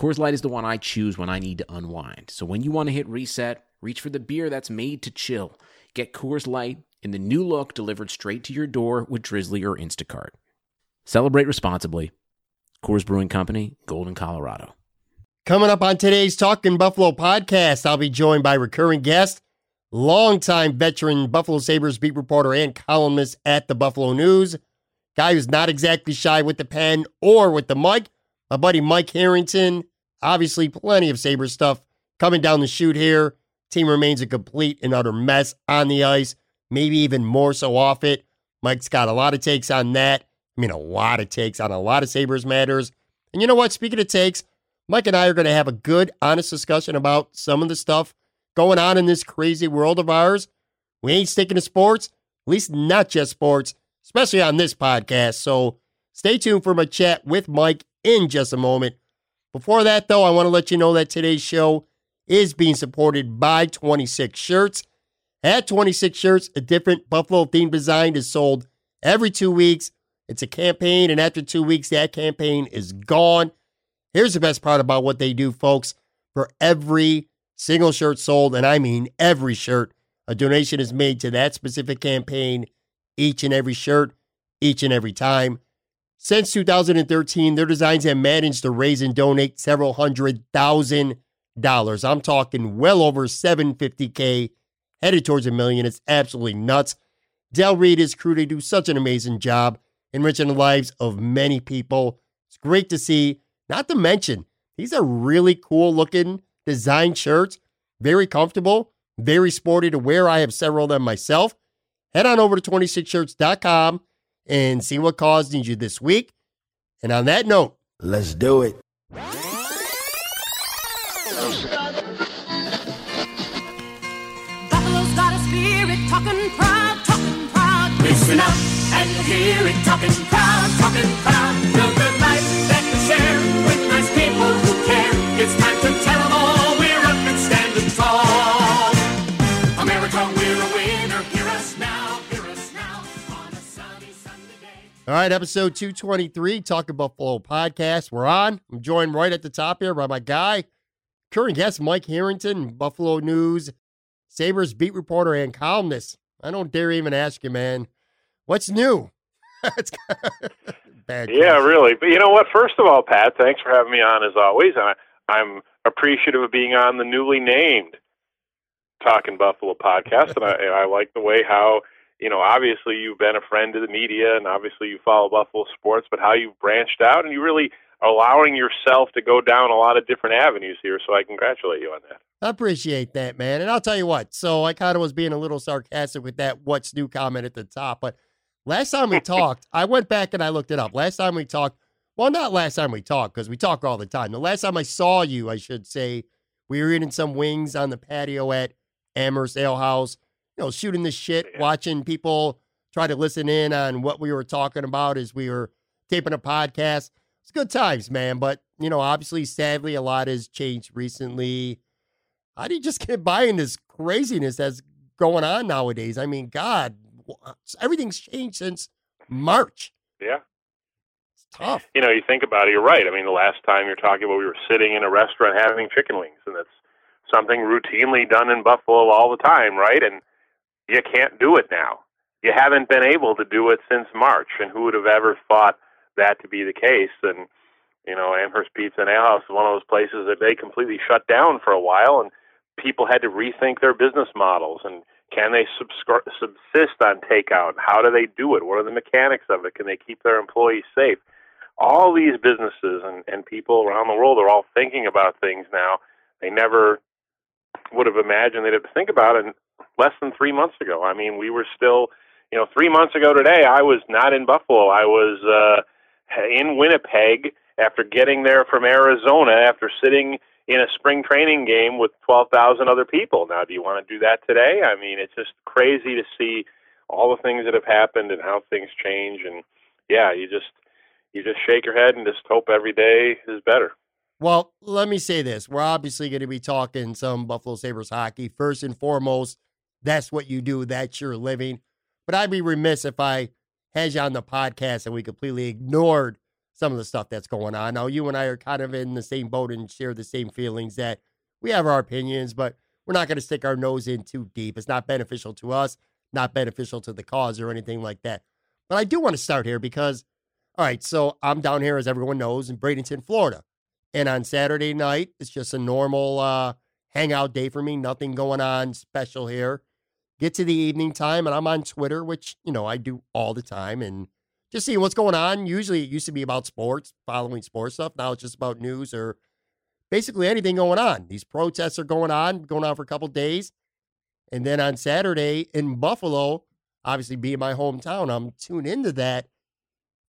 Coors Light is the one I choose when I need to unwind. So when you want to hit reset, Reach for the beer that's made to chill. Get Coors Light in the new look delivered straight to your door with Drizly or Instacart. Celebrate responsibly. Coors Brewing Company, Golden, Colorado. Coming up on today's Talking Buffalo podcast, I'll be joined by recurring guest, longtime veteran Buffalo Sabres beat reporter and columnist at the Buffalo News, guy who's not exactly shy with the pen or with the mic, my buddy Mike Harrington. Obviously, plenty of Sabres stuff coming down the chute here. Team remains a complete and utter mess on the ice, maybe even more so off it. Mike's got a lot of takes on that. I mean, a lot of takes on a lot of Sabres matters. And you know what? Speaking of takes, Mike and I are going to have a good, honest discussion about some of the stuff going on in this crazy world of ours. We ain't sticking to sports, at least not just sports, especially on this podcast. So stay tuned for my chat with Mike in just a moment. Before that, though, I want to let you know that today's show is being supported by 26 Shirts. At 26 Shirts, a different Buffalo themed design is sold every two weeks. It's a campaign, and after two weeks, that campaign is gone. Here's the best part about what they do, folks. For every single shirt sold, and I mean every shirt, a donation is made to that specific campaign, each and every shirt, each and every time. Since 2013, their designs have managed to raise and donate several hundred thousand dollars. I'm talking well over 750k, headed towards a million. It's absolutely nuts. Del Reid, his crew, they do such an amazing job enriching the lives of many people. It's great to see. Not to mention, these are really cool looking design shirts, very comfortable, very sporty to wear. I have several of them myself. Head on over to 26shirts.com and see what cause needs you this week. And on that note, let's do it. talking proud, talking proud. Listen up and hear it talking proud, talking proud. The good life that we share with nice people who care. It's time to tell them all All right, episode 223, Talking Buffalo podcast. We're on. I'm joined right at the top here by my guy, current guest Mike Harrington, Buffalo News Sabres beat reporter and columnist. I don't dare even ask you, man. What's new? bad. Yeah, really. But you know what? First of all, Pat, thanks for having me on as always. I, I'm appreciative of being on the newly named Talking Buffalo podcast, and I, I like the way how you know, obviously you've been a friend to the media, and obviously you follow Buffalo sports, but how you've branched out and you really are allowing yourself to go down a lot of different avenues here. So I congratulate you on that. I appreciate that, man. And I'll tell you what. So I kind of was being a little sarcastic with that "What's new" comment at the top, but last time we talked, I went back and I looked it up. Last time we talked, well, not last time we talked because we talk all the time. The last time I saw you, I should say, we were eating some wings on the patio at Amherst Ale House. You know, shooting the shit, yeah. watching people try to listen in on what we were talking about as we were taping a podcast it's good times, man. But you know, obviously, sadly, a lot has changed recently. How do you just get by in this craziness that's going on nowadays? I mean, God, uh, everything's changed since March. Yeah. It's tough. You know, you think about it, you're right. I mean, the last time you're talking about, we were sitting in a restaurant having chicken wings, and that's something routinely done in Buffalo all the time, right? And you can't do it now. You haven't been able to do it since March, and who would have ever thought that to be the case. And you know, Amherst Pizza and Ale House is one of those places that they completely shut down for a while, and people had to rethink their business models and can they subscri- subsist on takeout? How do they do it? What are the mechanics of it? Can they keep their employees safe? All these businesses and, and people around the world are all thinking about things now. They never would have imagined they'd have to think about it less than three months ago. I mean, we were still, you know, three months ago today, I was not in Buffalo. I was uh, in Winnipeg after getting there from Arizona after sitting in a spring training game with 12,000 other people. Now, do you want to do that today? I mean, it's just crazy to see all the things that have happened and how things change. And yeah, you just you just shake your head and just hope every day is better. Well, let me say this. We're obviously going to be talking some Buffalo Sabres hockey. First and foremost, that's what you do, that's your living. But I'd be remiss if I had you on the podcast and we completely ignored some of the stuff that's going on. Now, you and I are kind of in the same boat and share the same feelings that we have our opinions, but we're not going to stick our nose in too deep. It's not beneficial to us, not beneficial to the cause or anything like that. But I do want to start here because, all right, so I'm down here, as everyone knows, in Bradenton, Florida. And on Saturday night, it's just a normal uh, hangout day for me. Nothing going on special here. Get to the evening time, and I'm on Twitter, which, you know, I do all the time, and just seeing what's going on. Usually it used to be about sports, following sports stuff. Now it's just about news or basically anything going on. These protests are going on, going on for a couple days. And then on Saturday in Buffalo, obviously being my hometown, I'm tuned into that.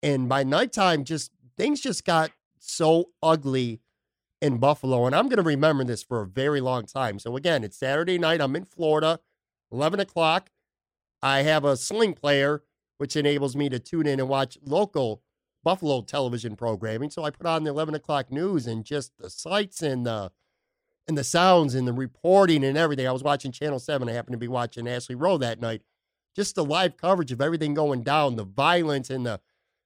And by nighttime, just things just got so ugly in Buffalo. And I'm going to remember this for a very long time. So, again, it's Saturday night. I'm in Florida, 11 o'clock. I have a sling player, which enables me to tune in and watch local Buffalo television programming. So I put on the 11 o'clock news and just the sights and the and the sounds and the reporting and everything. I was watching Channel 7. I happened to be watching Ashley Rowe that night. Just the live coverage of everything going down, the violence and the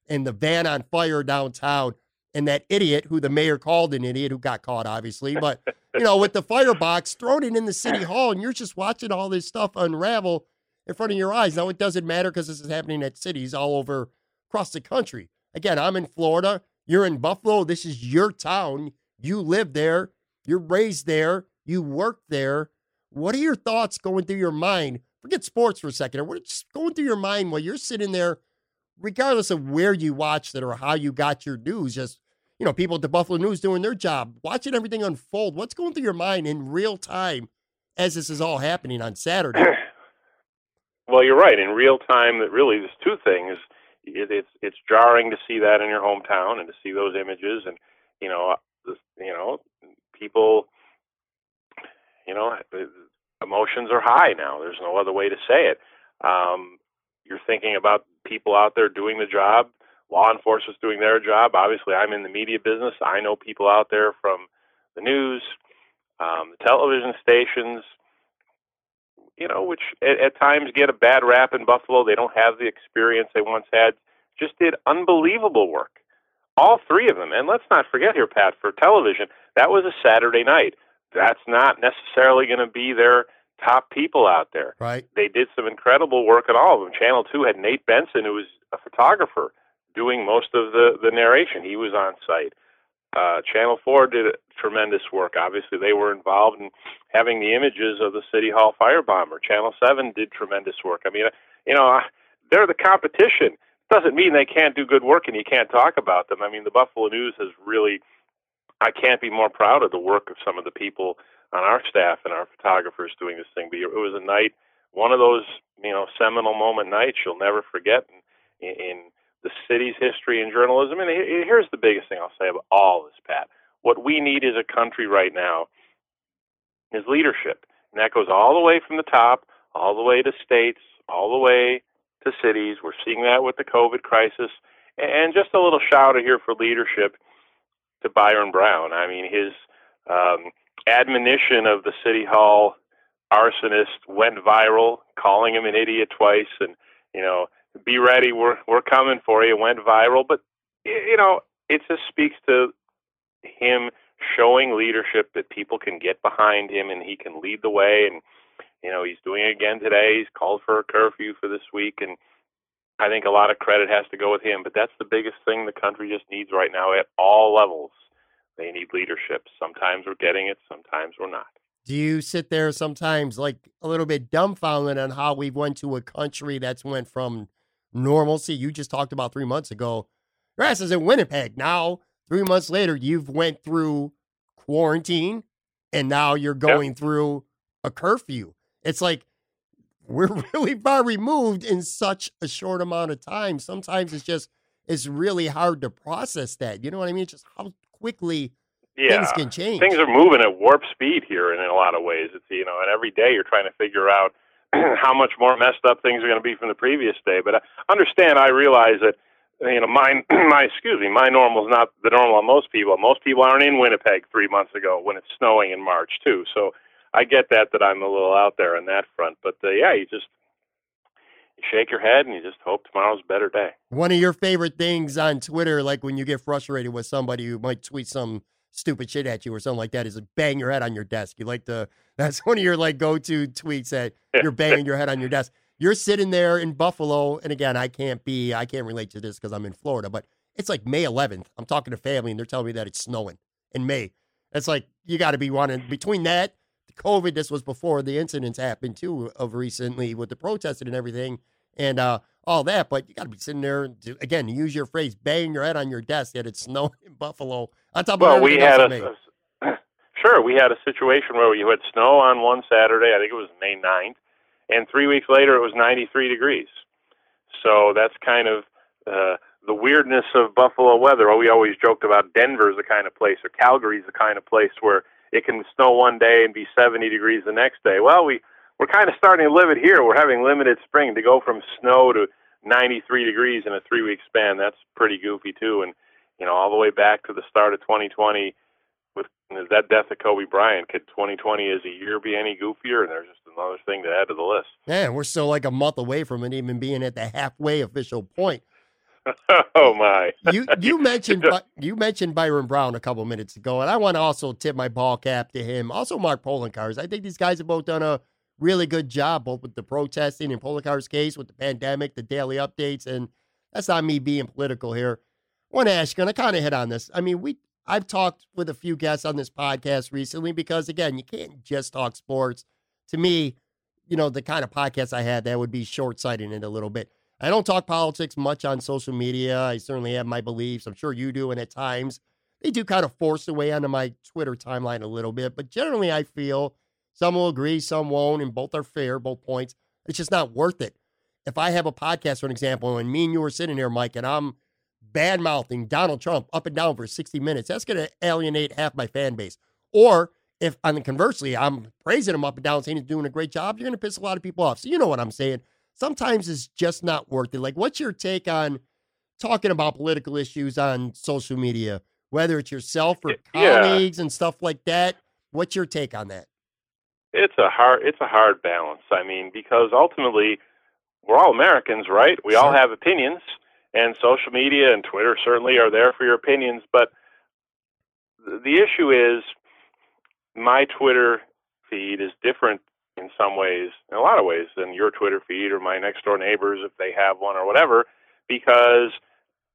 and the van on fire downtown and that idiot who the mayor called an idiot who got caught, obviously, but you know, with the firebox thrown it in the city hall, and you're just watching all this stuff unravel in front of your eyes. Now it doesn't matter because this is happening at cities all over across the country. Again, I'm in Florida. You're in Buffalo. This is your town. You live there. You're raised there. You work there. What are your thoughts going through your mind? Forget sports for a second. What's going through your mind while you're sitting there regardless of where you watched it or how you got your news, just you know, people at the Buffalo News doing their job, watching everything unfold. What's going through your mind in real time as this is all happening on Saturday? well, you're right. In real time, that really there's two things. It, it's it's jarring to see that in your hometown and to see those images, and you know, you know, people, you know, emotions are high now. There's no other way to say it. Um, you're thinking about people out there doing the job, law enforcement's doing their job. Obviously, I'm in the media business. I know people out there from the news, um, the television stations, you know, which at, at times get a bad rap in Buffalo. They don't have the experience they once had. Just did unbelievable work. All three of them. And let's not forget here, Pat, for television, that was a Saturday night. That's not necessarily going to be their top people out there. Right. They did some incredible work on all of them. Channel 2 had Nate Benson, who was a photographer, doing most of the, the narration. He was on site. Uh, Channel 4 did tremendous work. Obviously, they were involved in having the images of the City Hall firebomber. Channel 7 did tremendous work. I mean, you know, they're the competition. Doesn't mean they can't do good work and you can't talk about them. I mean, the Buffalo News has really, I can't be more proud of the work of some of the people on our staff and our photographers doing this thing. But it was a night, one of those you know seminal moment nights you'll never forget in, in the city's history and journalism. And here's the biggest thing I'll say about all this, Pat. What we need as a country right now is leadership, and that goes all the way from the top, all the way to states, all the way to cities. We're seeing that with the COVID crisis. And just a little shout out here for leadership to Byron Brown. I mean, his um, admonition of the city hall arsonist went viral, calling him an idiot twice, and you know, be ready, we're we're coming for you. Went viral, but you know, it just speaks to him showing leadership that people can get behind him and he can lead the way. And you know, he's doing it again today. He's called for a curfew for this week, and I think a lot of credit has to go with him. But that's the biggest thing the country just needs right now at all levels they need leadership. Sometimes we're getting it, sometimes we're not. Do you sit there sometimes like a little bit dumbfounded on how we went to a country that's went from normalcy? You just talked about three months ago. Your ass is in Winnipeg. Now, three months later, you've went through quarantine and now you're going yep. through a curfew. It's like we're really far removed in such a short amount of time. Sometimes it's just it's really hard to process that. You know what I mean? It's just how quickly yeah, things can change. things are moving at warp speed here, and in a lot of ways, it's you know, and every day you're trying to figure out how much more messed up things are going to be from the previous day. But I understand, I realize that you know, my my excuse me, my normal is not the normal on most people. Most people aren't in Winnipeg three months ago when it's snowing in March too. So I get that that I'm a little out there on that front. But uh, yeah, you just you shake your head and you just hope tomorrow's a better day. One of your favorite things on Twitter, like when you get frustrated with somebody who might tweet some stupid shit at you or something like that, is to bang your head on your desk. You like to that's one of your like go to tweets that you're banging your head on your desk. You're sitting there in Buffalo, and again, I can't be, I can't relate to this because I'm in Florida, but it's like May 11th. I'm talking to family, and they're telling me that it's snowing in May. It's like you got to be wanting between that, COVID. This was before the incidents happened too of recently with the protesting and everything, and uh, all that. But you got to be sitting there to, again. Use your phrase, banging your head on your desk that it's snowing in Buffalo. On top of Well, we had a, a sure we had a situation where you had snow on one Saturday. I think it was May 9th, and three weeks later it was 93 degrees. So that's kind of uh, the weirdness of Buffalo weather. Oh, we always joked about Denver's the kind of place, or Calgary's the kind of place where it can snow one day and be 70 degrees the next day. Well, we we're kind of starting to live it here. We're having limited spring to go from snow to 93 degrees in a three week span. That's pretty goofy too. And you know, all the way back to the start of 2020 with that death of Kobe Bryant. Could 2020 as a year be any goofier? And there's just another thing to add to the list. Man, we're still like a month away from it even being at the halfway official point. oh my! you you mentioned you mentioned Byron Brown a couple minutes ago, and I want to also tip my ball cap to him. Also, Mark Poloncarz. I think these guys have both done a really good job, both with the protesting in Poloncarz case, with the pandemic, the daily updates, and that's not me being political here. I want to ask you, and I kind of hit on this. I mean, we I've talked with a few guests on this podcast recently because again, you can't just talk sports. To me, you know, the kind of podcast I had that would be short sighted in a little bit. I don't talk politics much on social media. I certainly have my beliefs. I'm sure you do. And at times they do kind of force their way onto my Twitter timeline a little bit. But generally, I feel some will agree, some won't, and both are fair, both points. It's just not worth it. If I have a podcast, for an example, and me and you are sitting here, Mike, and I'm bad mouthing Donald Trump up and down for 60 minutes, that's going to alienate half my fan base. Or if, on the conversely, I'm praising him up and down, saying he's doing a great job, you're going to piss a lot of people off. So you know what I'm saying. Sometimes it's just not worth it. Like, what's your take on talking about political issues on social media, whether it's yourself or Yeah. colleagues and stuff like that? What's your take on that? It's a hard it's a hard balance. I mean, because ultimately we're all Americans, right? We all have opinions, and social media and Twitter certainly are there for your opinions. But the issue is, my Twitter feed is different in some ways, in a lot of ways, than your Twitter feed or my next door neighbors if they have one or whatever, because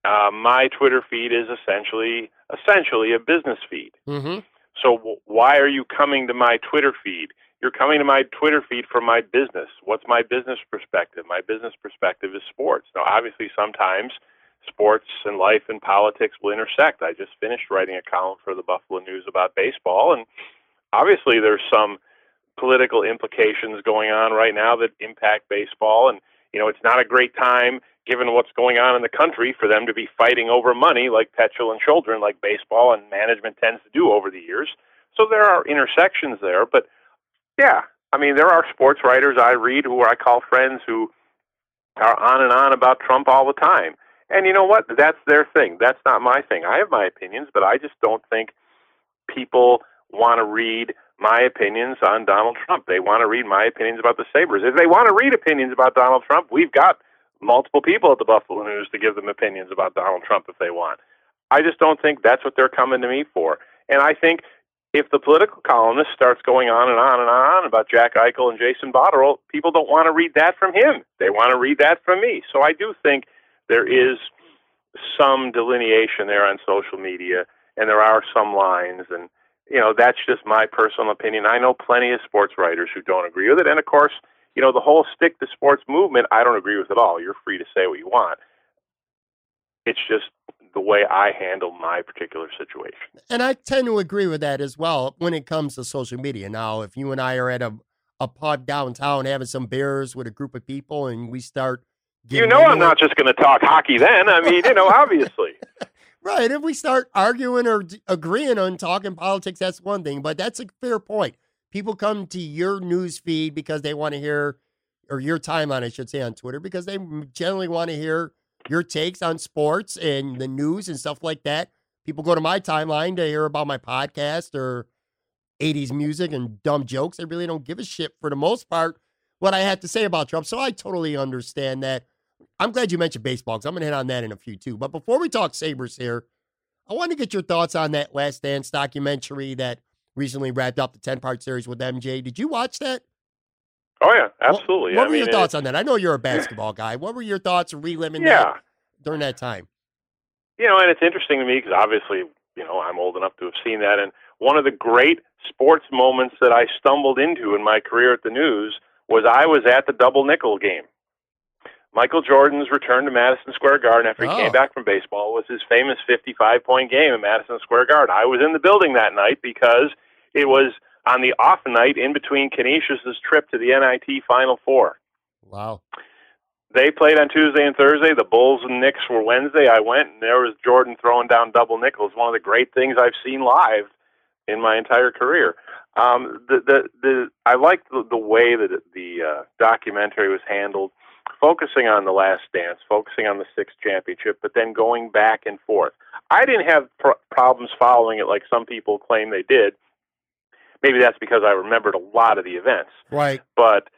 uh, my Twitter feed is essentially essentially a business feed. Mm-hmm. So w- why are you coming to my Twitter feed? You're coming to my Twitter feed for my business. What's my business perspective? My business perspective is sports. Now, obviously, sometimes sports and life and politics will intersect. I just finished writing a column for the Buffalo News about baseball, and obviously, there's some political implications going on right now that impact baseball. And you know, it's not a great time given what's going on in the country for them to be fighting over money like petulant children, like baseball and management tends to do over the years. So there are intersections there, but yeah, I mean, there are sports writers I read who I call friends who are on and on about Trump all the time. And you know what? That's their thing. That's not my thing. I have my opinions, but I just don't think people want to read my opinions on Donald Trump. They want to read my opinions about the Sabres. If they want to read opinions about Donald Trump, we've got multiple people at the Buffalo News to give them opinions about Donald Trump if they want. I just don't think that's what they're coming to me for. And I think if the political columnist starts going on and on and on about Jack Eichel and Jason Botterill, people don't want to read that from him. They want to read that from me. So I do think there is some delineation there on social media, and there are some lines, and you know that's just my personal opinion. I know plenty of sports writers who don't agree with it, and of course, you know the whole stick to sports movement. I don't agree with at all. You're free to say what you want. It's just the way I handle my particular situation. And I tend to agree with that as well when it comes to social media. Now, if you and I are at a, a pub downtown having some beers with a group of people and we start You know, I'm it- not just going to talk hockey. Then I mean, you know, obviously. Right. If we start arguing or d- agreeing on talking politics, that's one thing, but that's a fair point. People come to your news feed because they want to hear, or your timeline, I should say, on Twitter, because they generally want to hear your takes on sports and the news and stuff like that. People go to my timeline to hear about my podcast or 80s music and dumb jokes. They really don't give a shit for the most part what I had to say about Trump. So I totally understand that. I'm glad you mentioned baseball because I'm going to hit on that in a few too. But before we talk Sabres here, I want to get your thoughts on that Last Dance documentary that recently wrapped up the 10 part series with MJ. Did you watch that? Oh yeah, absolutely. What, I were mean, your it- thoughts on that? I know you're a basketball guy. What were your thoughts reliving Yeah, that during that time? you know, and it's interesting to me because obviously, you know, I'm old enough to have seen that. And one of the great sports moments that I stumbled into in my career at the news was I was at the double nickel game. Michael Jordan's return to Madison Square Garden after he Oh. came back from baseball was his famous 55 point game at Madison Square Garden. I was in the building that night because it was on the off night in between Canisius's trip to the NIT Final Four. Wow. They played on Tuesday and Thursday. The Bulls and Knicks were Wednesday. I went, and there was Jordan throwing down double nickels. One of the great things I've seen live in my entire career. Um, the the the I liked the, the way that the uh, documentary was handled, focusing on the Last Dance, focusing on the sixth championship, but then going back and forth. I didn't have pr- problems following it like some people claim they did. Maybe that's because I remembered a lot of the events Right. but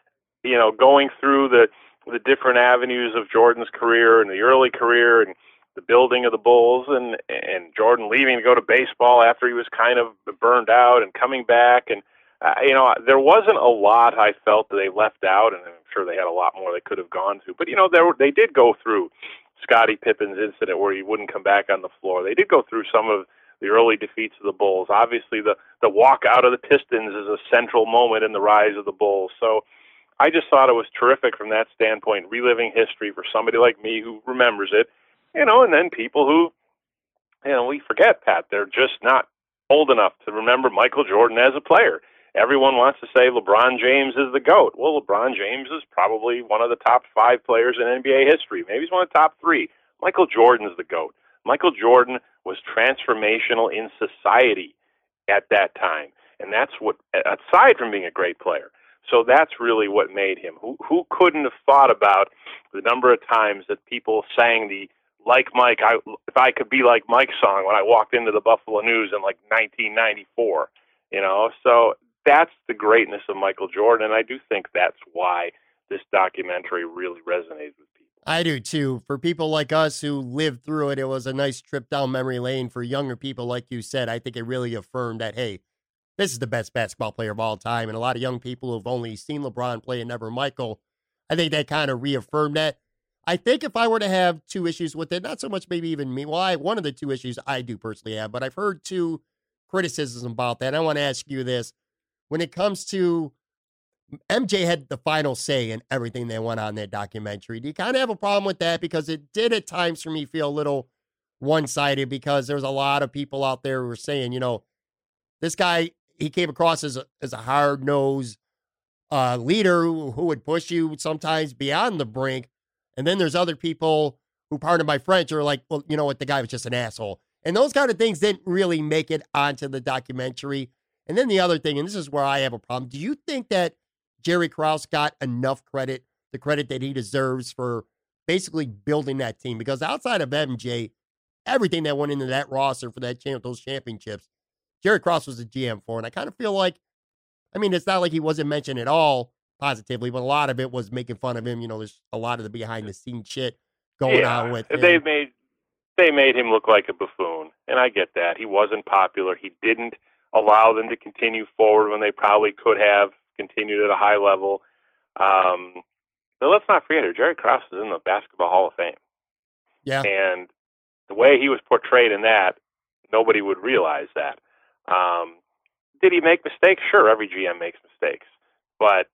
you know, going through the the different avenues of Jordan's career and the early career and the building of the Bulls and and Jordan leaving to go to baseball after he was kind of burned out and coming back and uh, you know there wasn't a lot I felt they left out and I'm sure they had a lot more they could have gone to. But you know there they did go through Scottie Pippen's incident where he wouldn't come back on the floor. They did go through some of the early defeats of the Bulls. Obviously the the walk out of the Pistons is a central moment in the rise of the Bulls. So I just thought it was terrific from that standpoint, reliving history for somebody like me who remembers it, you know, and then people who, you know, we forget, Pat, they're just not old enough to remember Michael Jordan as a player. Everyone wants to say LeBron James is the GOAT. Well, LeBron James is probably one of the top five players in NBA history. Maybe he's one of the top three. Michael Jordan's the GOAT. Michael Jordan was transformational in society at that time. And that's what, aside from being a great player, so that's really what made him. Who who couldn't have thought about the number of times that people sang the like Mike, I if I could be like Mike song when I walked into the Buffalo News in like 1994, you know. So that's the greatness of Michael Jordan and I do think that's why this documentary really resonates with people. I do too. For people like us who lived through it, it was a nice trip down memory lane. For younger people, like you said, I think it really affirmed that, hey, this is the best basketball player of all time. And a lot of young people who've only seen LeBron play and never Michael, I think that kind of reaffirmed that. I think if I were to have two issues with it, not so much maybe even me, well, I, one of the two issues I do personally have, but I've heard two criticisms about that. I want to ask you this. When it comes to MJ had the final say in everything that went on that documentary. Do you kind of have a problem with that? Because it did at times for me feel a little one sided because there was a lot of people out there who were saying, you know, this guy, he came across as a, as a hard nosed uh, leader who, who would push you sometimes beyond the brink. And then there's other people who, pardon my French, are like, well, you know what, the guy was just an asshole. And those kind of things didn't really make it onto the documentary. And then the other thing, and this is where I have a problem. Do you think that Jerry Krause got enough credit, the credit that he deserves for basically building that team? Because outside of MJ, everything that went into that roster for that champ, those championships, Jerry Krause was the GM for. And I kind of feel like, I mean, it's not like he wasn't mentioned at all positively, but a lot of it was making fun of him. You know, there's a lot of the behind the scenes shit going yeah, on with him. they made they made him look like a buffoon, and I get that. He wasn't popular. He didn't allow them to continue forward when they probably could have continued at a high level. Um, but let's not forget here, Jerry Krause is in the Basketball Hall of Fame. Yeah. And the way he was portrayed in that, nobody would realize that. Um, did he make mistakes? Sure, every GM makes mistakes, but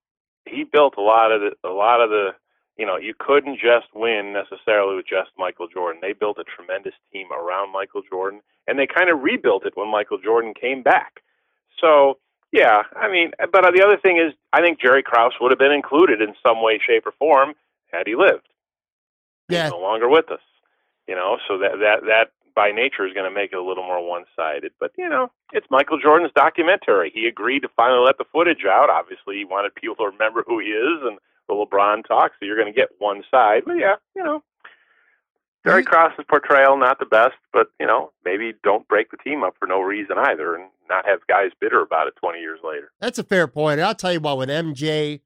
he built a lot of the a lot of the you know you couldn't just win necessarily with just Michael Jordan. They built a tremendous team around Michael Jordan, and they kind of rebuilt it when Michael Jordan came back. So yeah, I mean, but the other thing is, I think Jerry Krause would have been included in some way, shape, or form had he lived. Yeah. He's no longer with us. You know, so that that that by nature is going to make it a little more one-sided. But you know, it's Michael Jordan's documentary. He agreed to finally let the footage out. Obviously, he wanted people to remember who he is and the LeBron talk. So you're going to get one side. But yeah, you know, Jerry Krause's portrayal not the best, but you know, maybe don't break the team up for no reason either, and not have guys bitter about it 20 years later. That's a fair point. And I'll tell you what, with MJ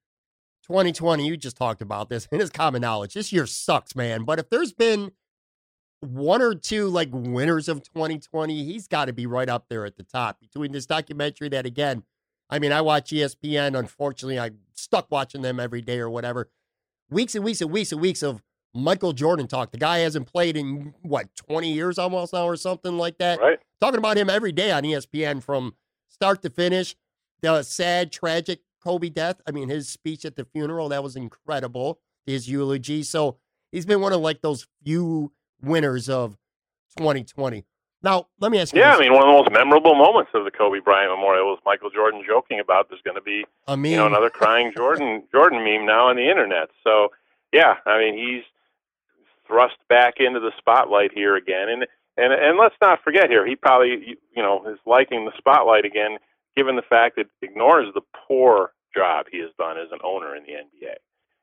2020, you just talked about this, and it's common knowledge. This year sucks, man. But if there's been one or two like winners of 2020, he's got to be right up there at the top. Between this documentary that again, I mean, I watch ESPN. Unfortunately, I'm stuck watching them every day or whatever. Weeks and weeks and weeks and weeks of Michael Jordan talk. The guy hasn't played in what 20 years almost now or something like that. Right. Talking about him every day on ESPN from start to finish. The sad, tragic Kobe death. I mean, his speech at the funeral that was incredible. His eulogy. So he's been one of like those few winners of 2020. Now, let me ask you. Yeah, this. I mean, one of the most memorable moments of the Kobe Bryant Memorial was Michael Jordan joking about there's going to be I mean, you know another crying Jordan Jordan meme now on the internet. So yeah, I mean he's thrust back into the spotlight here again, and and and let's not forget here he probably you know is liking the spotlight again, given the fact that it ignores the poor job he has done as an owner in the NBA,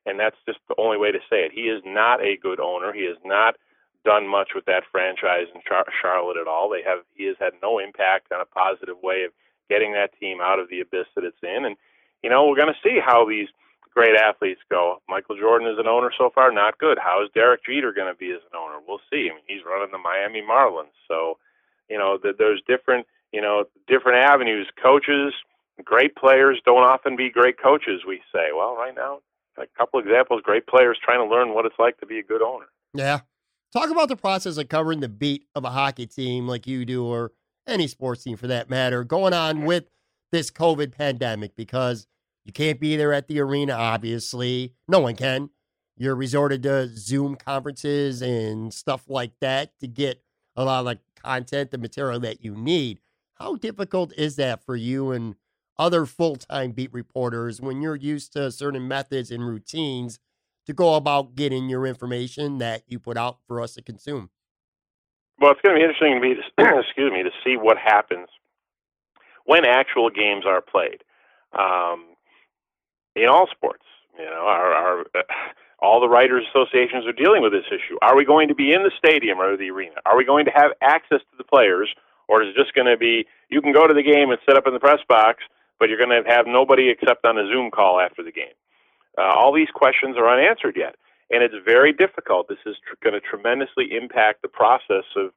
and that's just the only way to say it. He is not a good owner. He is not done much with that franchise in Char- Charlotte at all. They have he has had no impact on a positive way of getting that team out of the abyss that it's in, and you know we're going to see how these great athletes go. Michael Jordan is an owner so far, not good. How is Derek Jeter going to be as an owner? We'll see. I mean, he's running the Miami Marlins, so you know that there's different you know different avenues. Coaches, great players don't often be great coaches. We say, well, right now, a couple examples: great players trying to learn what it's like to be a good owner. Yeah. Talk about the process of covering the beat of a hockey team like you do, or any sports team for that matter, going on with this COVID pandemic because you can't be there at the arena, obviously. No one can. You're resorted to Zoom conferences and stuff like that to get a lot of like content, the material that you need. How difficult is that for you and other full time beat reporters when you're used to certain methods and routines to go about getting your information that you put out for us to consume? Well, it's going to be interesting to me, excuse me, to see what happens when actual games are played um, in all sports. You know, our, our uh, all the writers' associations are dealing with this issue. Are we going to be in the stadium or the arena? Are we going to have access to the players, or is it just going to be you can go to the game and sit up in the press box, but you're going to have nobody except on a Zoom call after the game? Uh, all these questions are unanswered yet, and it's very difficult. This is tr- going to tremendously impact the process of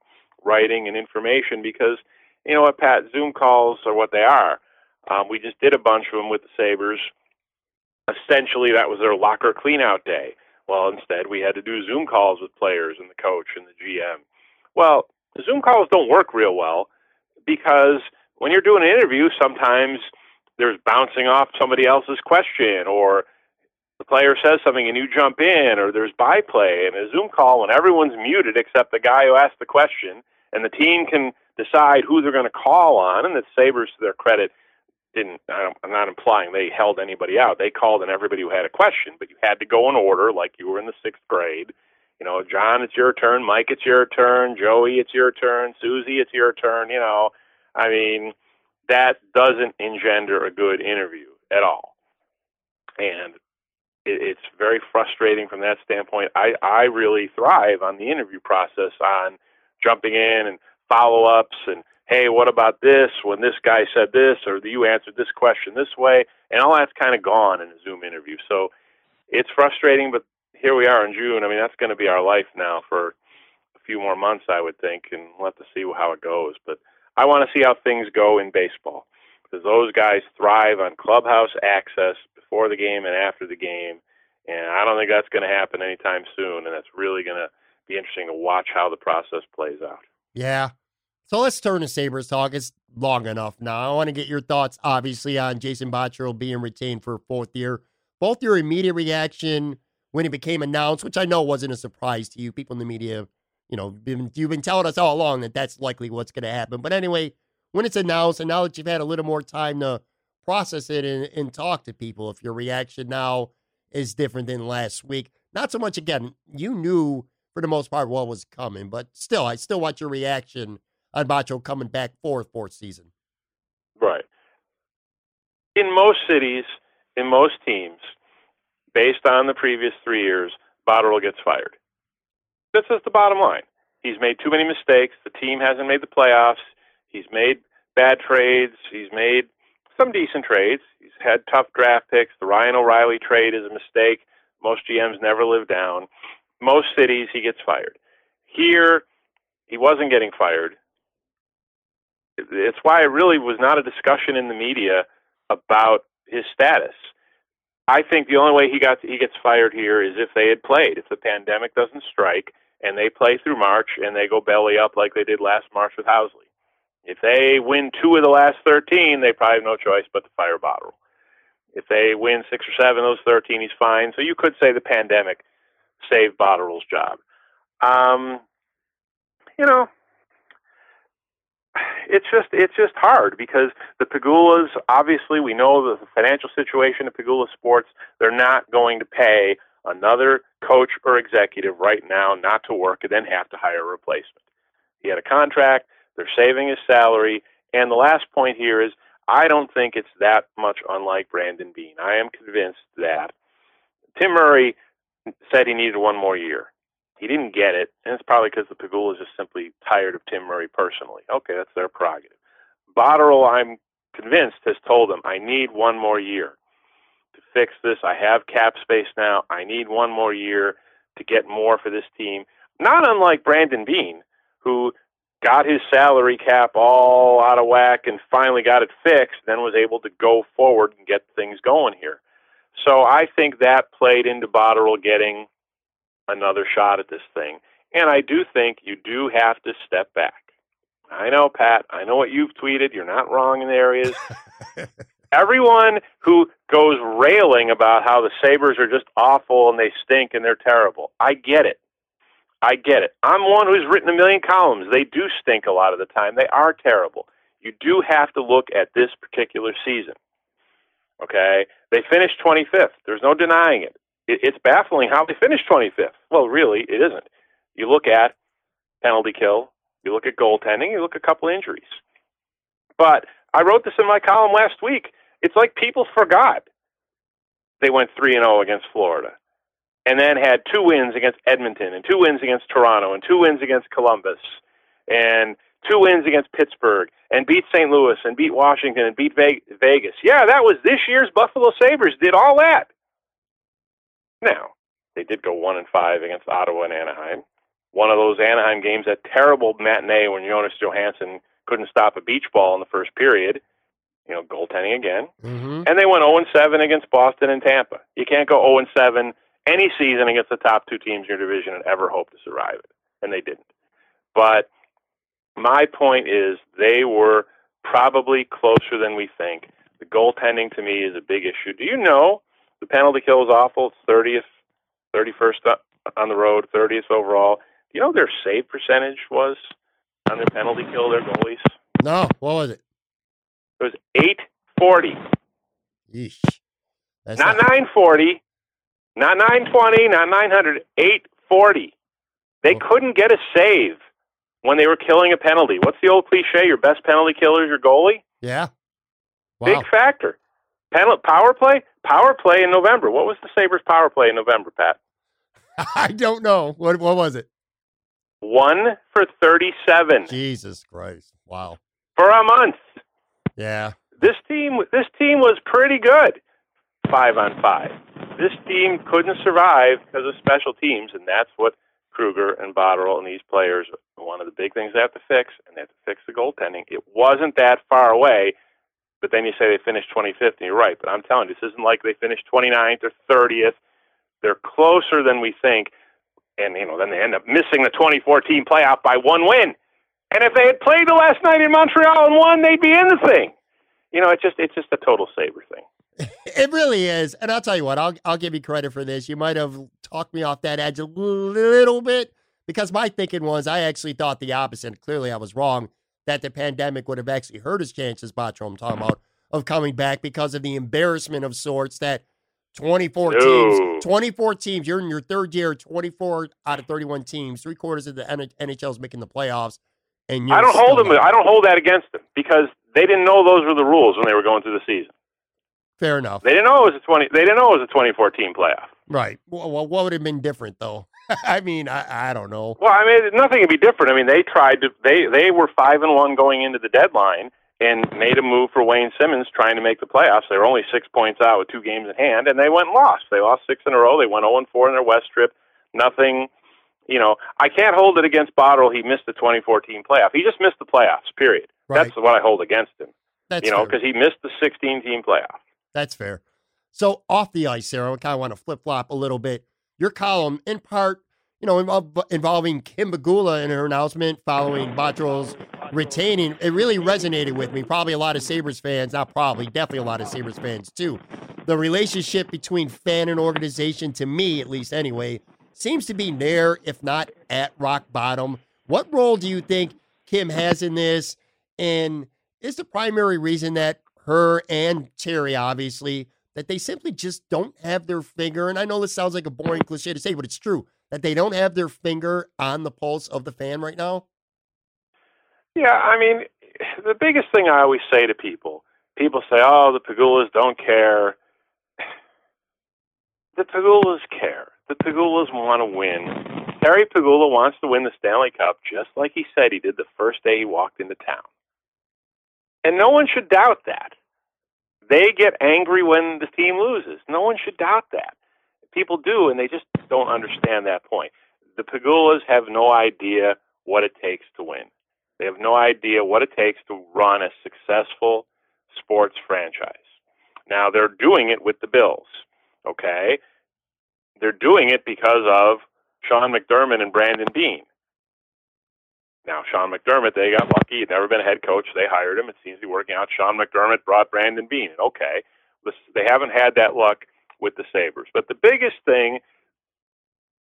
writing and information because you know what, Pat? Zoom calls are what they are. Um, we just did a bunch of them with the Sabres. Essentially, that was their locker cleanout day. Well, instead, we had to do Zoom calls with players and the coach and the GM. Well, Zoom calls don't work real well because when you're doing an interview, sometimes there's bouncing off somebody else's question or the player says something and you jump in or there's byplay and a zoom call when everyone's muted except the guy who asked the question and the team can decide who they're going to call on and the Sabres to their credit didn't i'm not implying they held anybody out. They called on everybody who had a question but you had to go in order like you were in the sixth grade. You know john it's your turn. Mike it's your turn. Joey it's your turn. Susie it's your turn. You know i mean that doesn't engender a good interview at all. And it, it's very frustrating from that standpoint. I, I really thrive on the interview process, on jumping in and follow ups and hey, what about this when this guy said this or you answered this question this way, and all that's kind of gone in a Zoom interview. So it's frustrating, but here we are in June. I mean, that's going to be our life now for a few more months, I would think, and we'll have to see how it goes. But I want to see how things go in baseball because those guys thrive on clubhouse access before the game and after the game. And I don't think that's going to happen anytime soon. And that's really going to be interesting to watch how the process plays out. Yeah. So let's turn to Sabres talk. It's long enough now. I want to get your thoughts, obviously, on Jason Botterill being retained for a fourth year. Both your immediate reaction when it became announced, which I know wasn't a surprise to you. People in the media, you know, been, you've been telling us all along that that's likely what's going to happen. But anyway, when it's announced, and now that you've had a little more time to process it and, and talk to people, if your reaction now is different than last week, not so much again, you knew for the most part what was coming. But still, I still want your reaction on Bacho coming back for fourth season. Right. In most cities, in most teams, based on the previous three years, Botterill gets fired. This is the bottom line. He's made too many mistakes. The team hasn't made the playoffs. He's made bad trades. He's made some decent trades. He's had tough draft picks. The Ryan O'Reilly trade is a mistake. Most GMs never live down. Most cities, he gets fired. Here, he wasn't getting fired. It's why it really was not a discussion in the media about his status. I think the only way he got he gets fired here is if they had played. If the pandemic doesn't strike and they play through March and they go belly up like they did last March with Housley. If they win two of the last 13, they probably have no choice but to fire Botterill. If they win six or seven of those 13, he's fine. So you could say the pandemic saved Botterill's job. Um, you know, it's just it's just hard because the Pegulas obviously we know the financial situation of Pegula Sports. They're not going to pay another coach or executive right now not to work and then have to hire a replacement. He had a contract. They're saving his salary. And the last point here is I don't think it's that much unlike Brandon Beane. I am convinced that Tim Murray said he needed one more year. He didn't get it, and it's probably because the Pegulas just simply tired of Tim Murray personally. Okay, that's their prerogative. Botterill, I'm convinced, has told him, I need one more year to fix this. I have cap space now. I need one more year to get more for this team. Not unlike Brandon Beane, who got his salary cap all out of whack and finally got it fixed, then was able to go forward and get things going here. So I think that played into Botterill getting another shot at this thing. And I do think you do have to step back. I know, Pat. I know what you've tweeted. You're not wrong in the areas. Everyone who goes railing about how the Sabres are just awful and they stink and they're terrible, I get it. I get it. I'm one who's written a million columns. They do stink a lot of the time. They are terrible. You do have to look at this particular season. Okay? They finished 25th. There's no denying it. it It's baffling how they finished 25th. Well, really, it isn't. You look at penalty kill, you look at goaltending, you look at a couple injuries. But I wrote this in my column last week. It's like people forgot they went 3 and 0 against Florida and then had two wins against Edmonton and two wins against Toronto and two wins against Columbus and two wins against Pittsburgh and beat St. Louis and beat Washington and beat Vegas. Yeah, that was this year's Buffalo Sabres did all that. Now, they did go 1 and 5 against Ottawa and Anaheim. One of those Anaheim games, that terrible matinee when Jonas Johansson couldn't stop a beach ball in the first period. You know, goaltending again. Mm-hmm. And they went 0 and 7 against Boston and Tampa. You can't go 0 and 7 any season against the top two teams in your division and ever hope to survive it. And they didn't. But my point is they were probably closer than we think. The goaltending to me is a big issue. Do you know the penalty kill is awful? It's 30th, 31st on the road, 30th overall. Do you know their save percentage was on their penalty kill, their goalies? No, what was it? It was 840. Yeesh. That's not 940, not 920, not 900, 840. They Oh. couldn't get a save when they were killing a penalty. What's the old cliche? Your best penalty killer is your goalie? Yeah. Wow. Big factor. Penalty, power play? Power play in November. What was the Sabres power play in November, Pat? I don't know. What what was it? One for 37 Jesus Christ. Wow. for a month. Yeah. This team, this team was pretty good, five on five. This team couldn't survive because of special teams, and that's what Kruger and Botterill and these players. One of the big things they have to fix, and they have to fix the goaltending. It wasn't that far away, but then you say they finished 25th, and you're right. But I'm telling you, this isn't like they finished 29th or 30th. They're closer than we think, and you know, then they end up missing the 2014 playoff by one win. And if they had played the last night in Montreal and won, they'd be in the thing. You know, it's just it's just a total Sabre thing. It really is. And I'll tell you what, I'll I'll give you credit for this. You might have talked me off that edge a little bit because my thinking was I actually thought the opposite. Clearly I was wrong that the pandemic would have actually hurt his chances, Botro, I'm talking about, of coming back because of the embarrassment of sorts that 24 No. teams. 24 teams. You're in your third year, 24 out of 31 teams. Three quarters of the N- NHL is making the playoffs. And I don't hold them. I don't hold that against them because they didn't know those were the rules when they were going through the season. Fair enough. They didn't know it was a twenty. They didn't know it was a twenty-four team playoff. Right. Well, well what would have been different, though? I mean, I, I don't know. Well, I mean, nothing would be different. I mean, they tried to. They they were five and one going into the deadline and made a move for Wayne Simmonds trying to make the playoffs. They were only six points out with two games in hand, and they went and lost. They lost six in a row. They went zero and four in their West trip. Nothing. You know, I can't hold it against Botterill. He missed the 2014 playoff. He just missed the playoffs. Period. Right. That's what I hold against him. That's you know, because he missed the 16 team playoff. That's fair. So off the ice, Sarah, I kind of want to flip flop a little bit. Your column, in part, you know, involving Kim Pegula and her announcement following Botterill's retaining, it really resonated with me. Probably a lot of Sabres fans, not probably, definitely a lot of Sabres fans too. The relationship between fan and organization, to me at least anyway, seems to be near, if not at rock bottom. What role do you think Kim has in this? And is the primary reason that her and Terry, obviously, that they simply just don't have their finger. And I know this sounds like a boring cliche to say, but it's true that they don't have their finger on the pulse of the fan right now. Yeah, I mean, the biggest thing I always say to people, people say, "Oh, the Pegulas don't care." The Pegulas care. The Pegulas want to win. Terry Pegula wants to win the Stanley Cup just like he said he did the first day he walked into town. And no one should doubt that. They get angry when the team loses. No one should doubt that. People do, and they just don't understand that point. The Pegulas have no idea what it takes to win. They have no idea what it takes to run a successful sports franchise. Now, they're doing it with the Bills, okay? They're doing it because of Sean McDermott and Brandon Beane. Now, Sean McDermott, they got lucky. He'd never been a head coach. They hired him. It seems to be working out. Sean McDermott brought Brandon Beane. Okay. They haven't had that luck with the Sabres. But the biggest thing,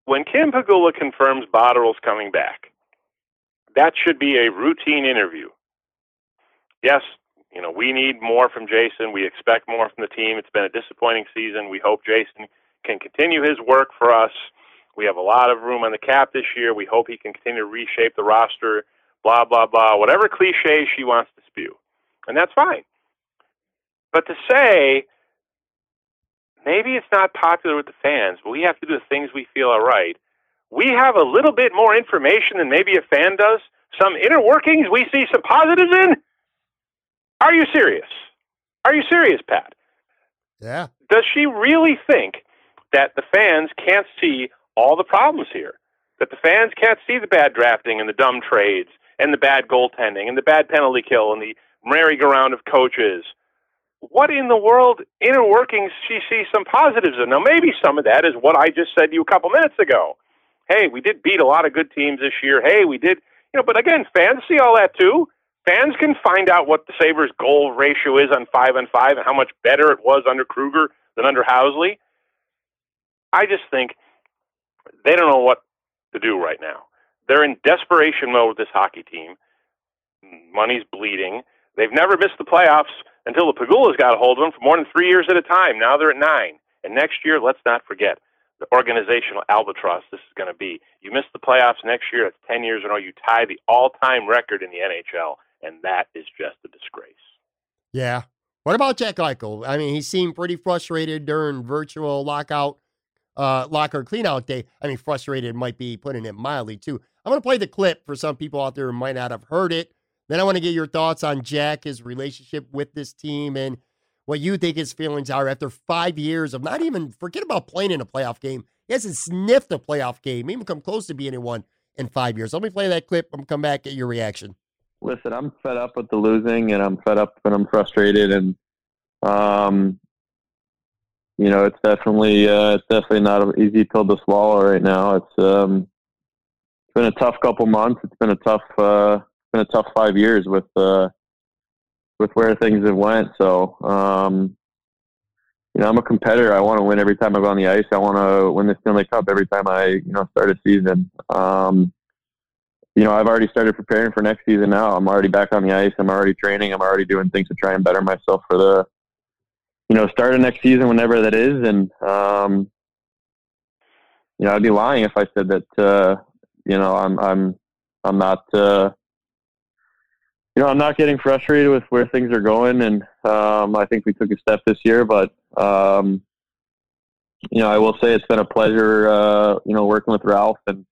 when Kim Pegula confirms Botterill's coming back, that should be a routine interview. Yes, you know, we need more from Jason. We expect more from the team. It's been a disappointing season. We hope Jason can continue his work for us. We have a lot of room on the cap this year. We hope he can continue to reshape the roster, blah, blah, blah, whatever cliche she wants to spew. And that's fine. But to say, maybe it's not popular with the fans, but we have to do the things we feel are right. We have a little bit more information than maybe a fan does. Some inner workings we see some positives in. Are you serious? Are you serious, Pat? Yeah. does she really think that the fans can't see all the problems here? That the fans can't see the bad drafting and the dumb trades and the bad goaltending and the bad penalty kill and the merry-go-round of coaches? What in the world inner workings she sees some positives in? Now, maybe some of that is what I just said to you a couple minutes ago. Hey, we did beat a lot of good teams this year. Hey, we did, you know, but again, fans see all that too. Fans can find out what the Sabres' goal ratio is on five on five and how much better it was under Krueger than under Housley. I just think they don't know what to do right now. They're in desperation mode with this hockey team. Money's bleeding. They've never missed the playoffs until the Pegulas got a hold of them for more than three years at a time. Now they're at nine. And next year, let's not forget the organizational albatross this is going to be. You miss the playoffs next year, it's 10 years in a row. You tie the all time record in the NHL, and that is just a disgrace. Yeah. What about Jack Eichel? I mean, he seemed pretty frustrated during virtual lockout, uh, locker cleanout day. I mean, frustrated might be putting it mildly too. I'm going to play the clip for some people out there who might not have heard it. Then I want to get your thoughts on Jack, his relationship with this team, and what you think his feelings are after five years of not even forget about playing in a playoff game. He hasn't sniffed a playoff game, even come close to being in one in five years. Let me play that clip. I'm come back get your reaction. listen, I'm fed up with the losing, and I'm fed up and I'm frustrated, and um, you know, it's definitely uh, it's definitely not an easy pill to swallow right now. It's um, it's been a tough couple months. It's been a tough uh, been a tough five years with uh, with where things have went. So. Um, you know, I'm a competitor. I want to win every time I go on the ice. I want to win the Stanley Cup every time I, you know, start a season. Um, you know, I've already started preparing for next season now. I'm already back on the ice. I'm already training. I'm already doing things to try and better myself for the, you know, start of next season, whenever that is. And, um, you know, I'd be lying if I said that, uh, you know, I'm, I'm, I'm not, uh, you know, I'm not getting frustrated with where things are going. And, um, I think we took a step this year, but, um, you know, I will say it's been a pleasure, uh, you know, working with Ralph and,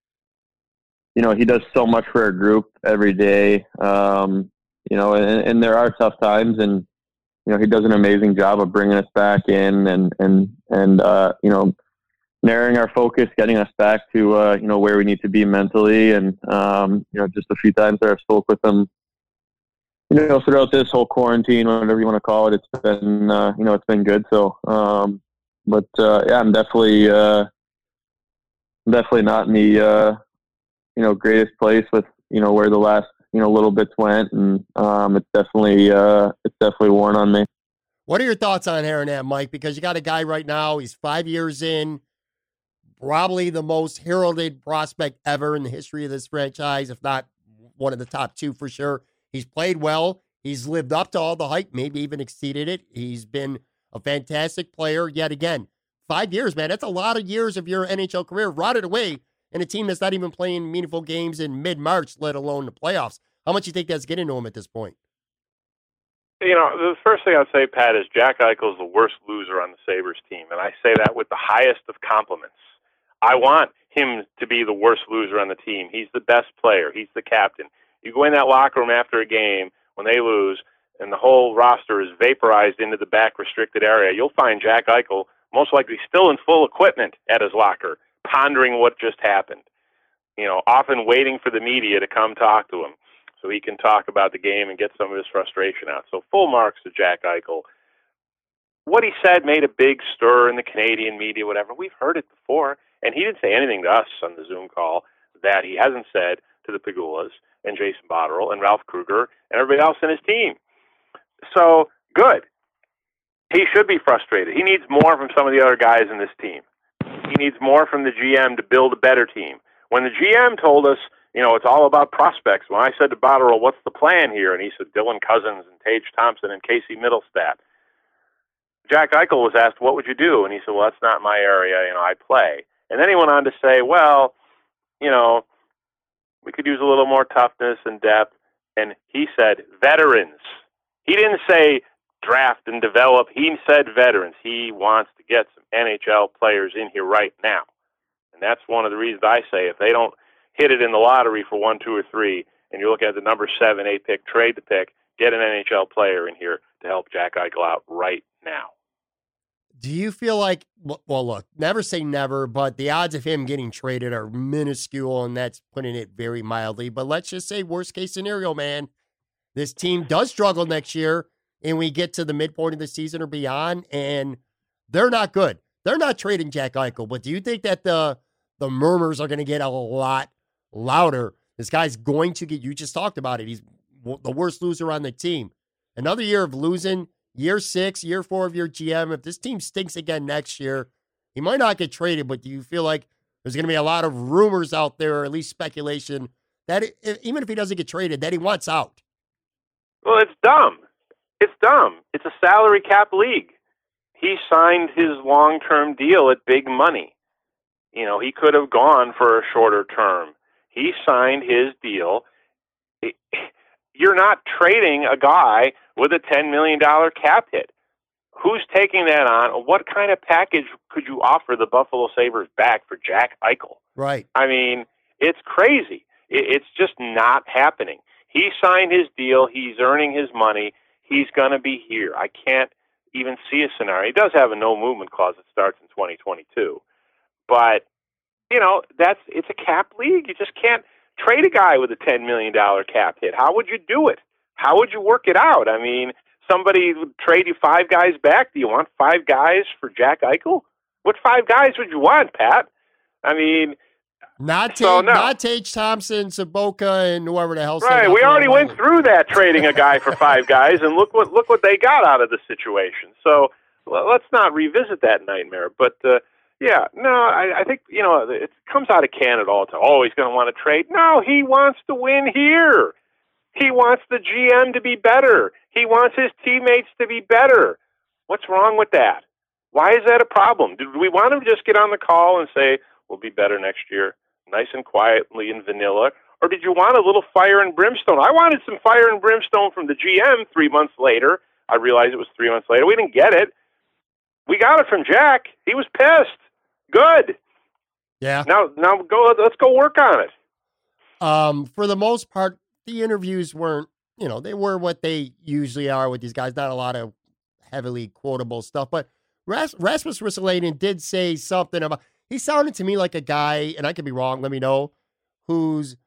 you know, he does so much for our group every day. Um, you know, and, and there are tough times and, you know, he does an amazing job of bringing us back in and, and, and, uh, you know, narrowing our focus, getting us back to, uh, you know, where we need to be mentally. And, um, you know, just a few times that I've spoke with him, you know, throughout this whole quarantine, whatever you want to call it, it's been, uh, you know, it's been good. So, um, but, uh, yeah, I'm definitely, uh, definitely not in the, uh, you know, greatest place with, you know, where the last, you know, little bits went. And, um, it's definitely, uh, it's definitely worn on me. What are your thoughts on Hernan, Mike? Because you got a guy right now, he's five years in, probably the most heralded prospect ever in the history of this franchise, if not one of the top two for sure. He's played well. He's lived up to all the hype, maybe even exceeded it. He's been a fantastic player yet again. Five years, man. That's a lot of years of your NHL career rotted away in a team that's not even playing meaningful games in mid March, let alone the playoffs. How much do you think that's getting to him at this point? You know, the first thing I'd say, Pat, is Jack Eichel is the worst loser on the Sabres team. And I say that with the highest of compliments. I want him to be the worst loser on the team. He's the best player. He's the captain. You go in that locker room after a game when they lose, and the whole roster is vaporized into the back restricted area. You'll find Jack Eichel most likely still in full equipment at his locker, pondering what just happened. You know, often waiting for the media to come talk to him so he can talk about the game and get some of his frustration out. So full marks to Jack Eichel. What he said made a big stir in the Canadian media, whatever. We've heard it before. And he didn't say anything to us on the Zoom call that he hasn't said to the Pegulas and Jason Botterill and Ralph Krueger and everybody else in his team. So good. He should be frustrated. He needs more from some of the other guys in this team. He needs more from the GM to build a better team. When the GM told us, you know, it's all about prospects, when I said to Botterill, what's the plan here? And he said Dylan Cozens and Tage Thompson and Casey Mittelstadt. Jack Eichel was asked, what would you do? And he said, well, that's not my area. You know, I play. And then he went on to say, well, you know, we could use a little more toughness and depth. And he said, veterans. He didn't say draft and develop. He said veterans. He wants to get some NHL players in here right now. And that's one of the reasons I say if they don't hit it in the lottery for one, two, or three, and you look at the number seven, eight pick, trade the pick, get an NHL player in here to help Jack Eichel out right now. Do you feel like, well, look, never say never, but the odds of him getting traded are minuscule, and that's putting it very mildly. But let's just say, worst case scenario, man, this team does struggle next year, and we get to the midpoint of the season or beyond, and they're not good. They're not trading Jack Eichel, but do you think that the the murmurs are going to get a lot louder? This guy's going to get. You just talked about it. He's the worst loser on the team. Another year of losing year six, year four of your GM, if this team stinks again next year, he might not get traded, but do you feel like there's going to be a lot of rumors out there, or at least speculation, that even if he doesn't get traded, that he wants out? Well, it's dumb. It's dumb. It's a salary cap league. He signed his long term deal at big money. You know, he could have gone for a shorter term. He signed his deal. You're not trading a guy with a $10 million cap hit. Who's taking that on? What kind of package could you offer the Buffalo Sabres back for Jack Eichel? Right. I mean, it's crazy. It's just not happening. He signed his deal. He's earning his money. He's going to be here. I can't even see a scenario. He does have a no movement clause that starts in 2022. But, you know, that's it's a cap league. You just can't trade a guy with a $10 million cap hit. How would you do it? how would you work it out? I mean, somebody would trade you five guys back. Do you want five guys for Jack Eichel? What five guys would you want, Pat? I mean, not Tage, so, no. not Tage Thompson, Sobotka, and whoever the hell. Right, we already went through that trading a guy for five guys, and look what look what they got out of the situation. So well, let's not revisit that nightmare. But uh, yeah, no, I, I think you know it comes out of Canada all the time. Oh, he's going to want to trade. No, he wants to win here. He wants the GM to be better. He wants his teammates to be better. What's wrong with that? Why is that a problem? Did we want him to just get on the call and say, we'll be better next year, nice and quietly in vanilla? Or did you want a little fire and brimstone? I wanted some fire and brimstone from the GM three months later. I realized it was three months later. We didn't get it. We got it from Jack. He was pissed. Good. Yeah. Now, now go. Let's go work on it. Um, for the most part, the interviews weren't, you know, they were what they usually are with these guys. Not a lot of heavily quotable stuff, but Ras- Rasmus Ristolainen did say something about. He sounded to me like a guy, and I could be wrong. Let me know. Who's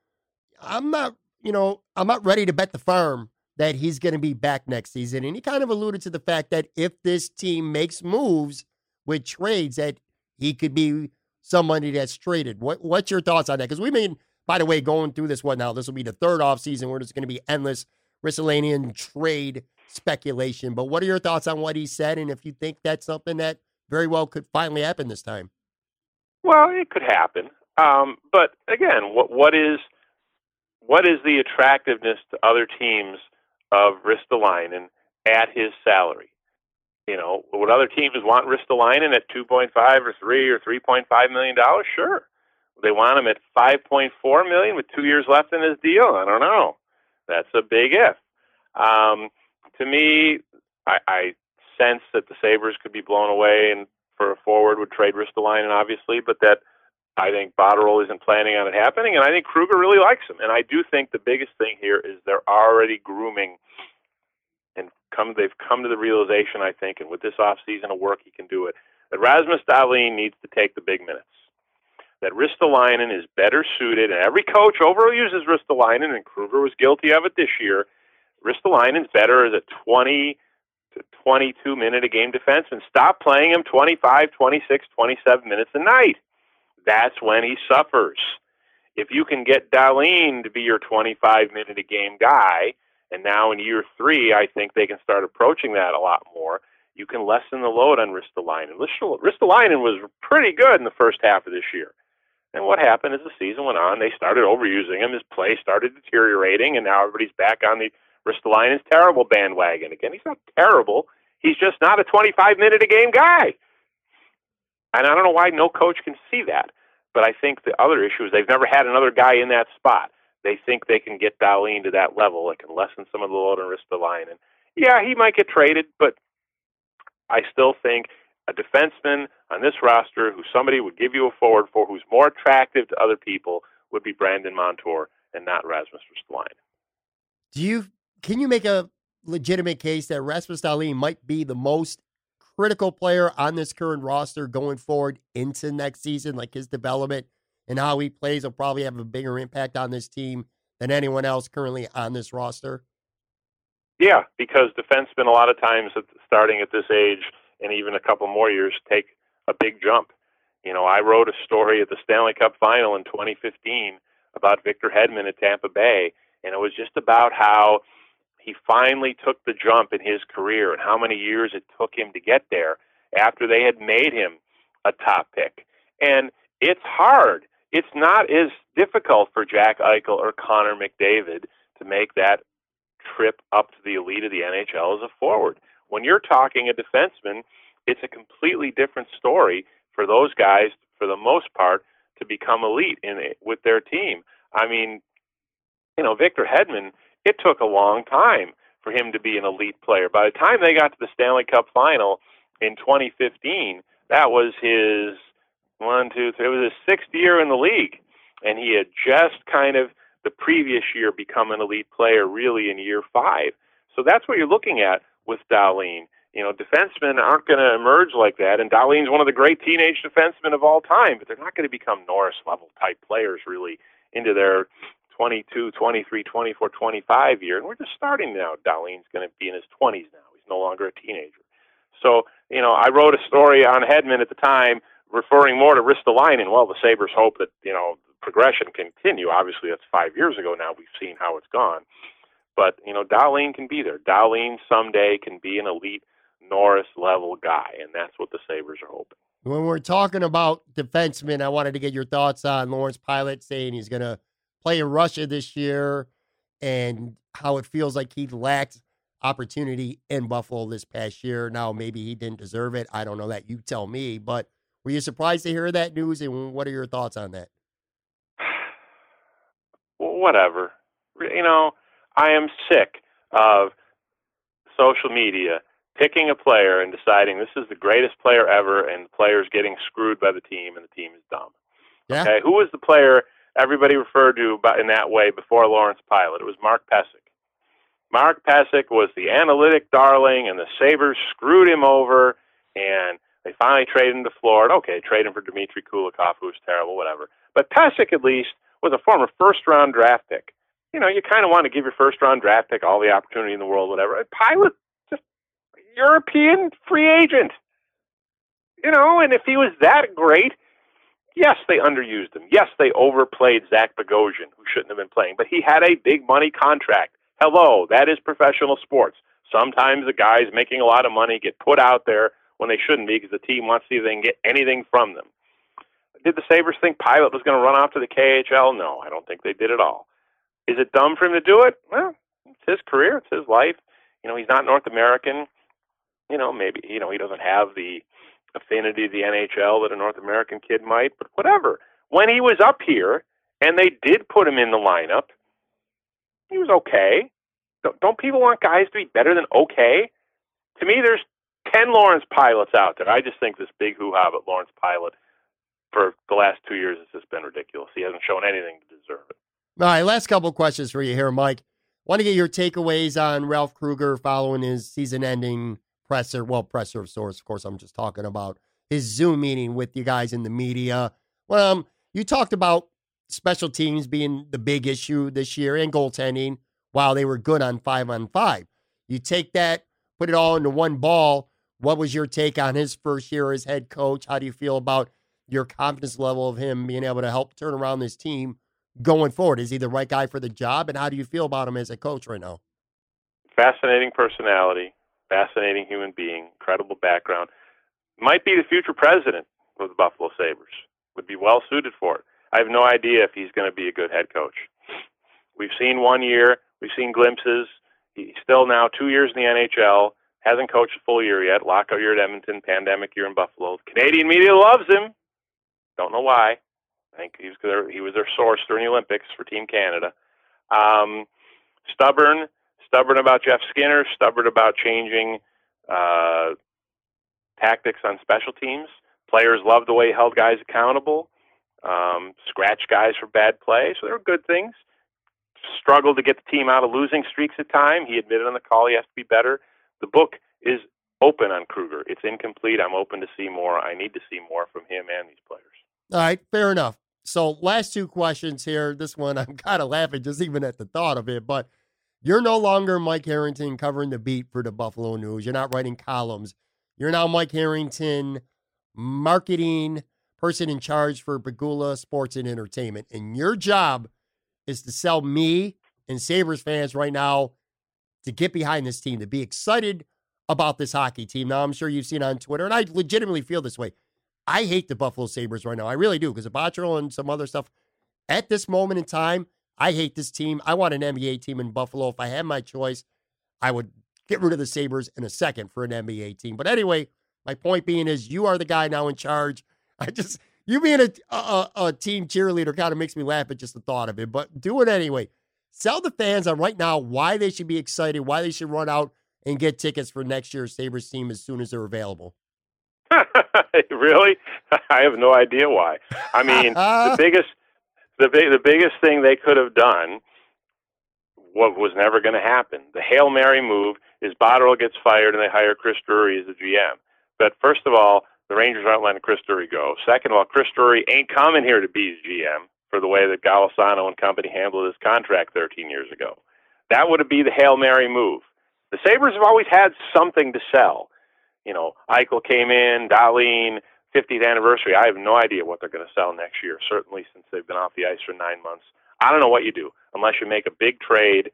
I'm not, you know, I'm not ready to bet the farm that he's going to be back next season. And he kind of alluded to the fact that if this team makes moves with trades, that he could be somebody that's traded. What What's your thoughts on that? Because we mean, by the way, going through this, one now? This will be the third off season where there's going to be endless Ristolainen trade speculation. But what are your thoughts on what he said, and if you think that's something that very well could finally happen this time? Well, it could happen. Um, but again, what what is what is the attractiveness to other teams of Ristolainen at his salary? You know, would other teams want Ristolainen at 2.5 or 3 or 3.5 million dollars? Sure. They want him at 5.4 million with 2 years left in his deal. I don't know. That's a big if. Um, to me, I, I sense that the Sabres could be blown away and for a forward would trade Ristolainen obviously, but that I think Botterill isn't planning on it happening, and I think Krueger really likes him. And I do think the biggest thing here is they're already grooming and come they've come to the realization, I think, and with this off season of work he can do it, that Rasmus Dahlin needs to take the big minutes. That Ristolainen is better suited, and every coach overuses Ristolainen, and Krueger was guilty of it this year. Ristolainen's better as a 20 to 22 minute a game defenseman. Stop playing him 25, 26, 27 minutes a night that's when he suffers. If you can get Dahlin to be your 25 minute a game guy, and now in year three, I think they can start approaching that a lot more. You can lessen the load on Ristolainen. Ristolainen was pretty good in the first half of this year. And what happened as the season went on, they started overusing him. His play started deteriorating, and now everybody's back on the Ristolainen's terrible bandwagon again. He's not terrible. He's just not a 25 minute a game guy. And I don't know why no coach can see that. But I think the other issue is they've never had another guy in that spot. They think they can get Dahlin to that level. It can lessen some of the load on Ristolainen. Yeah, he might get traded, but I still think a defenseman on this roster who somebody would give you a forward for who's more attractive to other people would be Brandon Montour and not Rasmus Ristolainen. Do you can you make a legitimate case that Rasmus Dahlin might be the most critical player on this current roster going forward into next season. Like his development and how he plays will probably have a bigger impact on this team than anyone else currently on this roster. Yeah, because defensemen a lot of times starting at this age and even a couple more years take a big jump. You know, I wrote a story at the Stanley Cup final in 2015 about Victor Hedman at Tampa Bay, and it was just about how he finally took the jump in his career and how many years it took him to get there after they had made him a top pick. And it's hard. It's not as difficult for Jack Eichel or Connor McDavid to make that trip up to the elite of the NHL as a forward. When you're talking a defenseman, it's a completely different story for those guys, for the most part, to become elite in it, with their team. I mean, you know, Victor Hedman it took a long time for him to be an elite player. By the time they got to the Stanley Cup final in 2015, that was his one, two, three. It was his sixth year in the league, and he had just kind of the previous year become an elite player, really in year five. So that's what you're looking at with Dahlin. You know, defensemen aren't going to emerge like that, and Dahlin's one of the great teenage defensemen of all time, but they're not going to become Norris level type players really into their 22, 23, 24, 25 year, and we're just starting now. Dahlin's going to be in his 20s now. He's no longer a teenager. So, you know, I wrote a story on Hedman at the time referring more to Ristolainen. Well, the Sabres hope that, you know, progression continue. Obviously, that's five years ago now. We've seen how it's gone. But, you know, Dahlin can be there. Dahlin someday can be an elite Norris level guy, and that's what the Sabres are hoping. When we're talking about defensemen, I wanted to get your thoughts on Lawrence Pilut saying he's going to play in Russia this year and how it feels like he lacked opportunity in Buffalo this past year. Now, maybe he didn't deserve it. I don't know that. You tell me. But were you surprised to hear that news? And what are your thoughts on that? Well, whatever. You know, I am sick of social media picking a player and deciding this is the greatest player ever, and the player's getting screwed by the team, and the team is dumb. Yeah. Okay, who was the player everybody referred to in that way before Lawrence Pilut? It was Mark Pysyk. Mark Pysyk was the analytic darling, and the Sabres screwed him over, and they finally traded him to Florida. Okay, trade him for Dmitry Kulikov, who was terrible, whatever. But Pysyk, at least, was a former first round draft pick. You know, you kind of want to give your first round draft pick all the opportunity in the world, whatever. Pilut, just European free agent. You know, and if he was that great, yes, they underused him. Yes, they overplayed Zach Bogosian, who shouldn't have been playing, but he had a big money contract. Hello, that is professional sports. Sometimes the guys making a lot of money get put out there when they shouldn't be because the team wants to see if they can get anything from them. Did the Sabres think Pilut was going to run off to the KHL? No, I don't think they did at all. Is it dumb for him to do it? Well, it's his career, it's his life. You know, he's not North American. You know, maybe you know he doesn't have the affinity to the NHL that a North American kid might, but whatever. When he was up here and they did put him in the lineup, he was okay. Don't, don't people want guys to be better than okay? To me, there's 10 Lawrence Piluts out there. I just think this big hoo ha about Lawrence Pilut for the last two years has just been ridiculous. He hasn't shown anything to deserve it. All right, last couple questions for you here, Mike. Want to get your takeaways on Ralph Krueger following his season-ending presser. Well, presser of sorts. Of course, I'm just talking about his Zoom meeting with you guys in the media. Well, um, you talked about special teams being the big issue this year and goaltending. While they were good on five on five, you take that, put it all into one ball. What was your take on his first year as head coach? How do you feel about your confidence level of him being able to help turn around this team going forward? Is he the right guy for the job? And how do you feel about him as a coach right now? Fascinating personality, fascinating human being, incredible background. Might be the future president of the Buffalo Sabres. Would be well suited for it. I have no idea if he's going to be a good head coach. We've seen one year, we've seen glimpses. He's still now two years in the NHL, hasn't coached a full year yet. Lockout year at Edmonton, pandemic year in Buffalo. Canadian media loves him. Don't know why. I think he was he was their source during the Olympics for Team Canada. Um, stubborn, stubborn about Jeff Skinner, stubborn about changing uh, tactics on special teams. Players loved the way he held guys accountable, um, scratch guys for bad play. So there were good things. Struggled to get the team out of losing streaks at time. He admitted on the call he has to be better. The book is open on Krueger. It's incomplete. I'm open to see more. I need to see more from him and these players. All right, fair enough. So, last two questions here. This one, I'm kind of laughing just even at the thought of it, but you're no longer Mike Harrington covering the beat for the Buffalo News. You're not writing columns. You're now Mike Harrington, marketing person in charge for Pegula Sports and Entertainment. And your job is to sell me and Sabres fans right now to get behind this team, to be excited about this hockey team. Now, I'm sure you've seen on Twitter, and I legitimately feel this way. I hate the Buffalo Sabres right now. I really do because of Botterill and some other stuff. At this moment in time, I hate this team. I want an NBA team in Buffalo. If I had my choice, I would get rid of the Sabres in a second for an NBA team. But anyway, my point being is you are the guy now in charge. I just, you being a, a, a team cheerleader kind of makes me laugh at just the thought of it. But do it anyway. Sell the fans on right now why they should be excited, why they should run out and get tickets for next year's Sabres team as soon as they're available. really? I have no idea why. I mean, the biggest the big the biggest thing they could have done what was never going to happen. The Hail Mary move is Botterill gets fired and they hire Chris Drury as the GM. But first of all, the Rangers aren't letting Chris Drury go. Second of all, Chris Drury ain't coming here to be GM for the way that Golisano and company handled his contract 13 years ago. That would be the Hail Mary move. The Sabres have always had something to sell. You know, Eichel came in, Dahlin, 50th anniversary. I have no idea what they're going to sell next year, certainly since they've been off the ice for nine months. I don't know what you do unless you make a big trade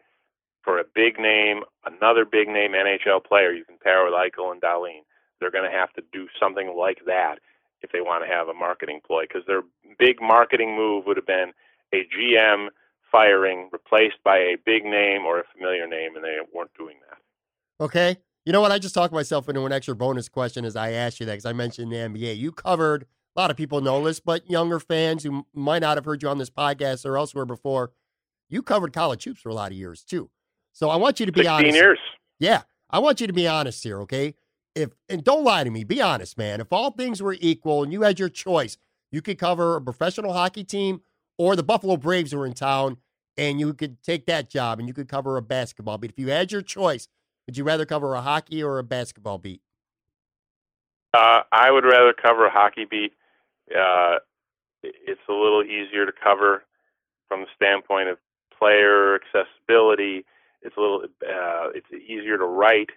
for a big name, another big name NHL player you can pair with Eichel and Dahlin. They're going to have to do something like that if they want to have a marketing ploy because their big marketing move would have been a GM firing replaced by a big name or a familiar name, and they weren't doing that. Okay. You know what? I just talked myself into an extra bonus question as I asked you that because I mentioned the NBA. You covered a lot of people know this, but younger fans who might not have heard you on this podcast or elsewhere before, you covered college hoops for a lot of years too. So I want you to be 16 honest. years. Yeah, I want you to be honest here, okay? If and don't lie to me, be honest, man. If all things were equal and you had your choice, you could cover a professional hockey team or the Buffalo Braves were in town and you could take that job and you could cover a basketball beat. If you had your choice, would you rather cover a hockey or a basketball beat? Uh, I would rather cover a hockey beat. Uh, it's a little easier to cover from the standpoint of player accessibility. It's a little, uh, it's easier to write.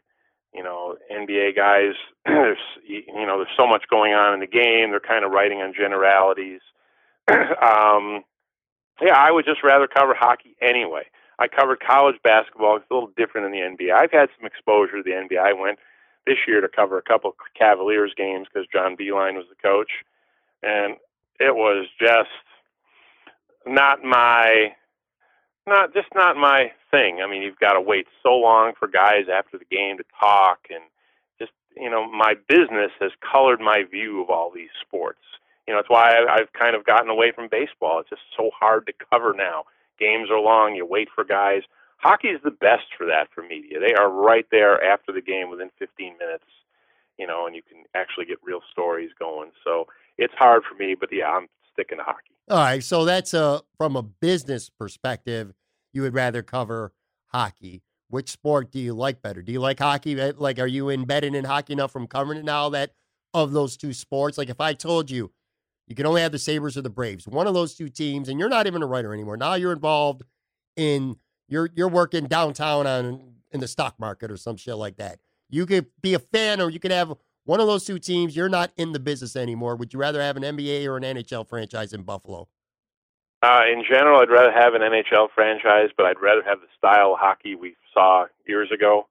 You know, NBA guys, there's, you know, there's so much going on in the game. They're kind of writing on generalities. um, yeah, I would just rather cover hockey anyway. I covered college basketball. It's a little different in the NBA. I've had some exposure to the NBA. I went this year to cover a couple Cavaliers games because John Beilein was the coach, and it was just not my not just not my thing. I mean, you've got to wait so long for guys after the game to talk, and just you know, my business has colored my view of all these sports. You know, it's why I've kind of gotten away from baseball. It's just so hard to cover now. Games are long. You wait for guys. Hockey is the best for that for media. They are right there after the game within 15 minutes. You know, and you can actually get real stories going. So it's hard for me, but yeah, I'm sticking to hockey. All right, so that's a from a business perspective, you would rather cover hockey. Which sport do you like better? Do you like hockey? Eh, Like, are you embedded in hockey enough from covering it now that of those two sports? Like, if I told you you can only have the Sabres or the Braves, one of those two teams, and you're not even a writer anymore. Now you're involved in you're you're working downtown on in the stock market or some shit like that. You could be a fan, or you could have one of those two teams. You're not in the business anymore. Would you rather have an NBA or an NHL franchise in Buffalo? Uh, in general, I'd rather have an NHL franchise, but I'd rather have the style of hockey we saw years ago.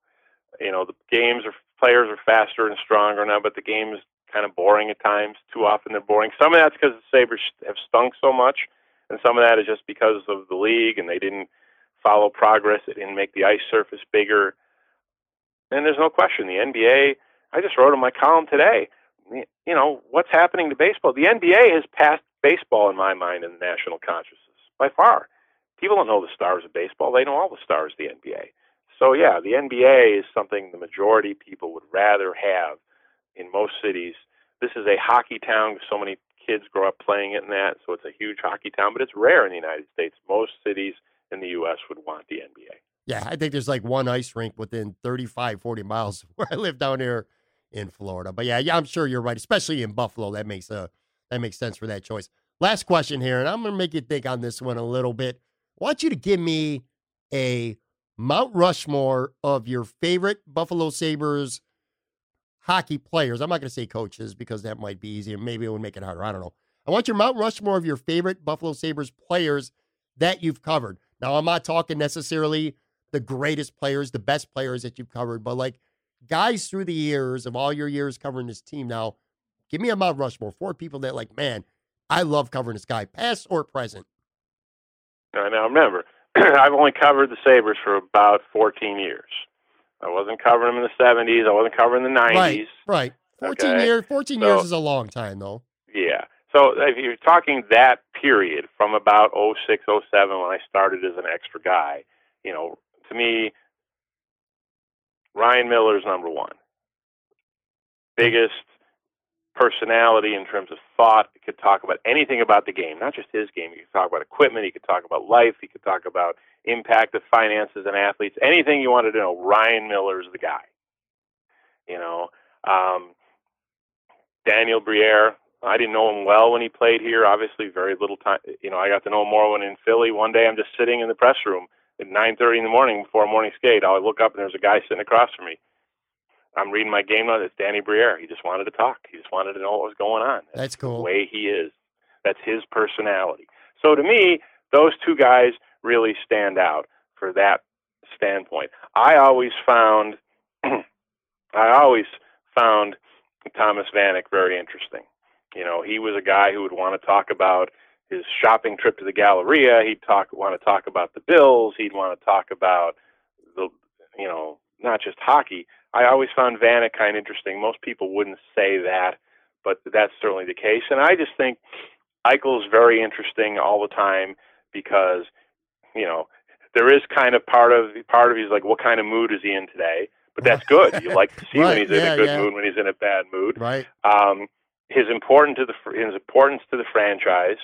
You know, the games are players are faster and stronger now, but the game is kind of boring at times. Too often they're boring. Some of that's because the Sabres have stunk so much, and some of that is just because of the league and they didn't follow progress. They didn't make the ice surface bigger. And there's no question the NBA. I just wrote in my column today. You know what's happening to baseball. The NBA has passed baseball in my mind in the national consciousness by far. People don't know the stars of baseball; they know all the stars of the NBA. So yeah, the NBA is something the majority people would rather have in most cities. This is a hockey town. So many kids grow up playing it in that, so it's a huge hockey town. But it's rare in the United States. Most cities in the U.S. would want the NBA. Yeah, I think there's like one ice rink within 35, 40 miles where I live down here in Florida. But yeah, yeah, I'm sure you're right, especially in Buffalo. That makes a that makes sense for that choice. Last question here, and I'm gonna make you think on this one a little bit. I want you to give me a Mount Rushmore of your favorite Buffalo Sabres hockey players. I'm not gonna say coaches because that might be easier. Maybe it would make it harder. I don't know. I want your Mount Rushmore of your favorite Buffalo Sabres players that you've covered. Now, I'm not talking necessarily the greatest players, the best players that you've covered, but like guys through the years of all your years covering this team now, give me a Mount Rushmore. Four people that like, man, I love covering this guy, past or present. Now remember, I've only covered the Sabres for about 14 years. I wasn't covering them in the 70s. I wasn't covering the 90s. Right, right. 14 Okay. years, 14 So- years is a long time though. Yeah. So if you're talking that period from about 06, 07 when I started as an extra guy, you know, to me, Ryan Miller's number one. Biggest personality in terms of thought. He could talk about anything about the game, not just his game. He could talk about equipment. He could talk about life. He could talk about impact of finances and athletes. Anything you wanted to know, Ryan Miller's the guy. You know, um, Daniel Briere. I didn't know him well when he played here. Obviously, very little time. You know, I got to know him more when in Philly. One day, I'm just sitting in the press room at 9:30 in the morning before a morning skate. I look up and there's a guy sitting across from me. I'm reading my game notes. It's Danny Briere. He just wanted to talk. He just wanted to know what was going on. That's the cool. way he is. That's his personality. So to me, those two guys really stand out for that standpoint. I always found, I always found Thomas Vanek very interesting. You know, he was a guy who would want to talk about his shopping trip to the Galleria. He'd talk, want to talk about the Bills. He'd want to talk about the, you know, not just hockey. I always found Vanek kind of interesting. Most people wouldn't say that, but that's certainly the case. And I just think Eichel's very interesting all the time because, you know, there is kind of part of part of he's like, what kind of mood is he in today? But that's good. You like to see Right, when he's in a good yeah. mood, when he's in a bad mood. Right. Um, his important to the fr- his importance to the franchise.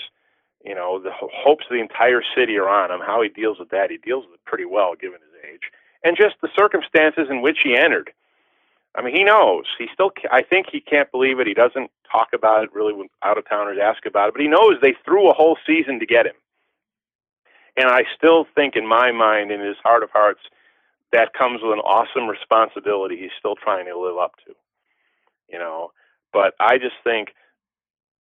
You know, the hopes of the entire city are on him. How he deals with that, he deals with it pretty well given his age, and just the circumstances in which he entered. I mean, he knows. He still. I think he can't believe it. He doesn't talk about it really when out of towners ask about it, but he knows they threw a whole season to get him. And I still think, in my mind, in his heart of hearts, that comes with an awesome responsibility. He's still trying to live up to. You know, but I just think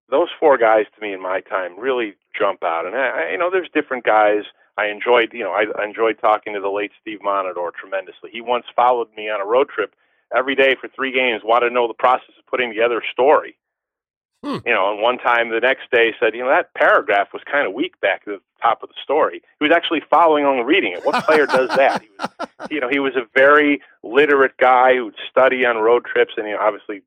those four guys to me in my time really jump out. And I, you know, there's different guys. I enjoyed, you know, I, I enjoyed talking to the late Steve Montador tremendously. He once followed me on a road trip every day for three games. Wanted to know the process of putting together a story. Hmm. You know, and one time the next day said, you know, that paragraph was kind of weak back at the top of the story. He was actually following along reading it. What player does that? He was, you know, he was a very literate guy who'd study on road trips, and he obviously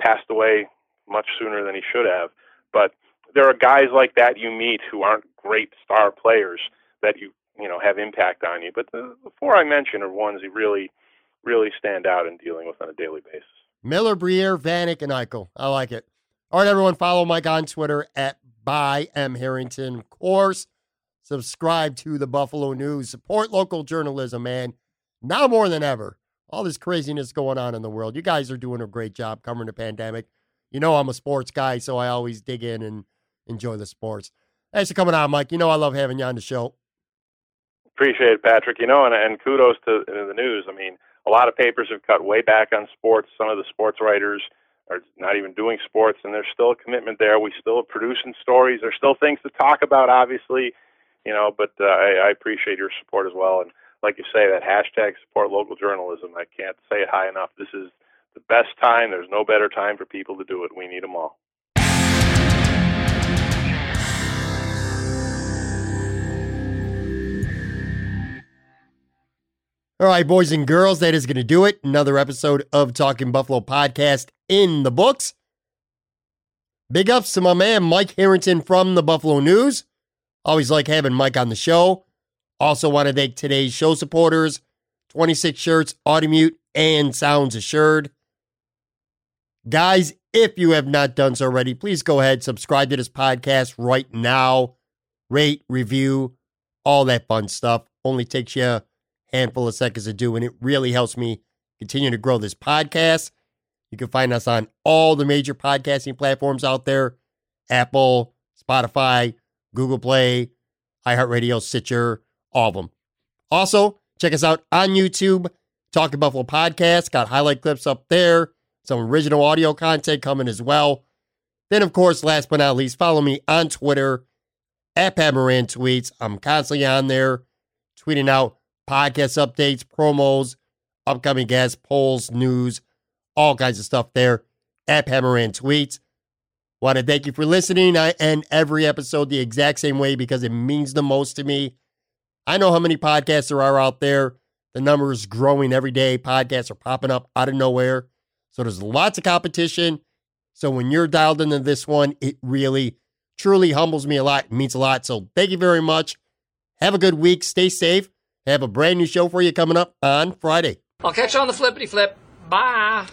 passed away much sooner than he should have. But there are guys like that you meet who aren't great star players that you you know have impact on you. But the, the four I mentioned are ones who really really stand out in dealing with on a daily basis. Miller, Briere, Vanek, and Eichel. I like it. All right, everyone, follow Mike on Twitter at by M Harrington. Of course, subscribe to the Buffalo News. Support local journalism, man. Now more than ever. All this craziness going on in the world. You guys are doing a great job covering the pandemic. You know I'm a sports guy, so I always dig in and enjoy the sports. Thanks for coming on, Mike. You know I love having you on the show. Appreciate it, Patrick. You know, and, and kudos to, to the news. I mean, a lot of papers have cut way back on sports. Some of the sports writers are not even doing sports, and there's still a commitment there. We still are producing stories. There's still things to talk about, obviously, you know. But uh, I, I appreciate your support as well. And like you say, that hashtag support local journalism. I can't say it high enough. This is the best time. There's no better time for people to do it. We need them all. All right, boys and girls, that is going to do it. Another episode of Talking Buffalo podcast in the books. Big ups to my man, Mike Harrington from the Buffalo News. Always like having Mike on the show. Also, want to thank today's show supporters 26 shirts, Automute, and Sounds Assured. Guys, if you have not done so already, please go ahead, subscribe to this podcast right now. Rate, review, all that fun stuff. Only takes you handful of seconds to do, and it really helps me continue to grow this podcast. You can find us on all the major podcasting platforms out there Apple, Spotify, Google Play, iHeartRadio, Stitcher, all of them. Also, check us out on YouTube, Talking Buffalo Podcast. Got highlight clips up there, some original audio content coming as well. Then, of course, last but not least, follow me on Twitter at Pat Moran Tweets. I'm constantly on there tweeting out podcast updates, promos, upcoming guests, polls, news, all kinds of stuff there at Pat Moran Tweets. Want to thank you for listening. I end every episode the exact same way because it means the most to me. I know how many podcasts there are out there. The number is growing every day. Podcasts are popping up out of nowhere. So there's lots of competition. So when you're dialed into this one, it really, truly humbles me a lot. It means a lot. So thank you very much. Have a good week. Stay safe. Have a brand new show for you coming up on Friday. I'll catch you on the flippity flip. Bye.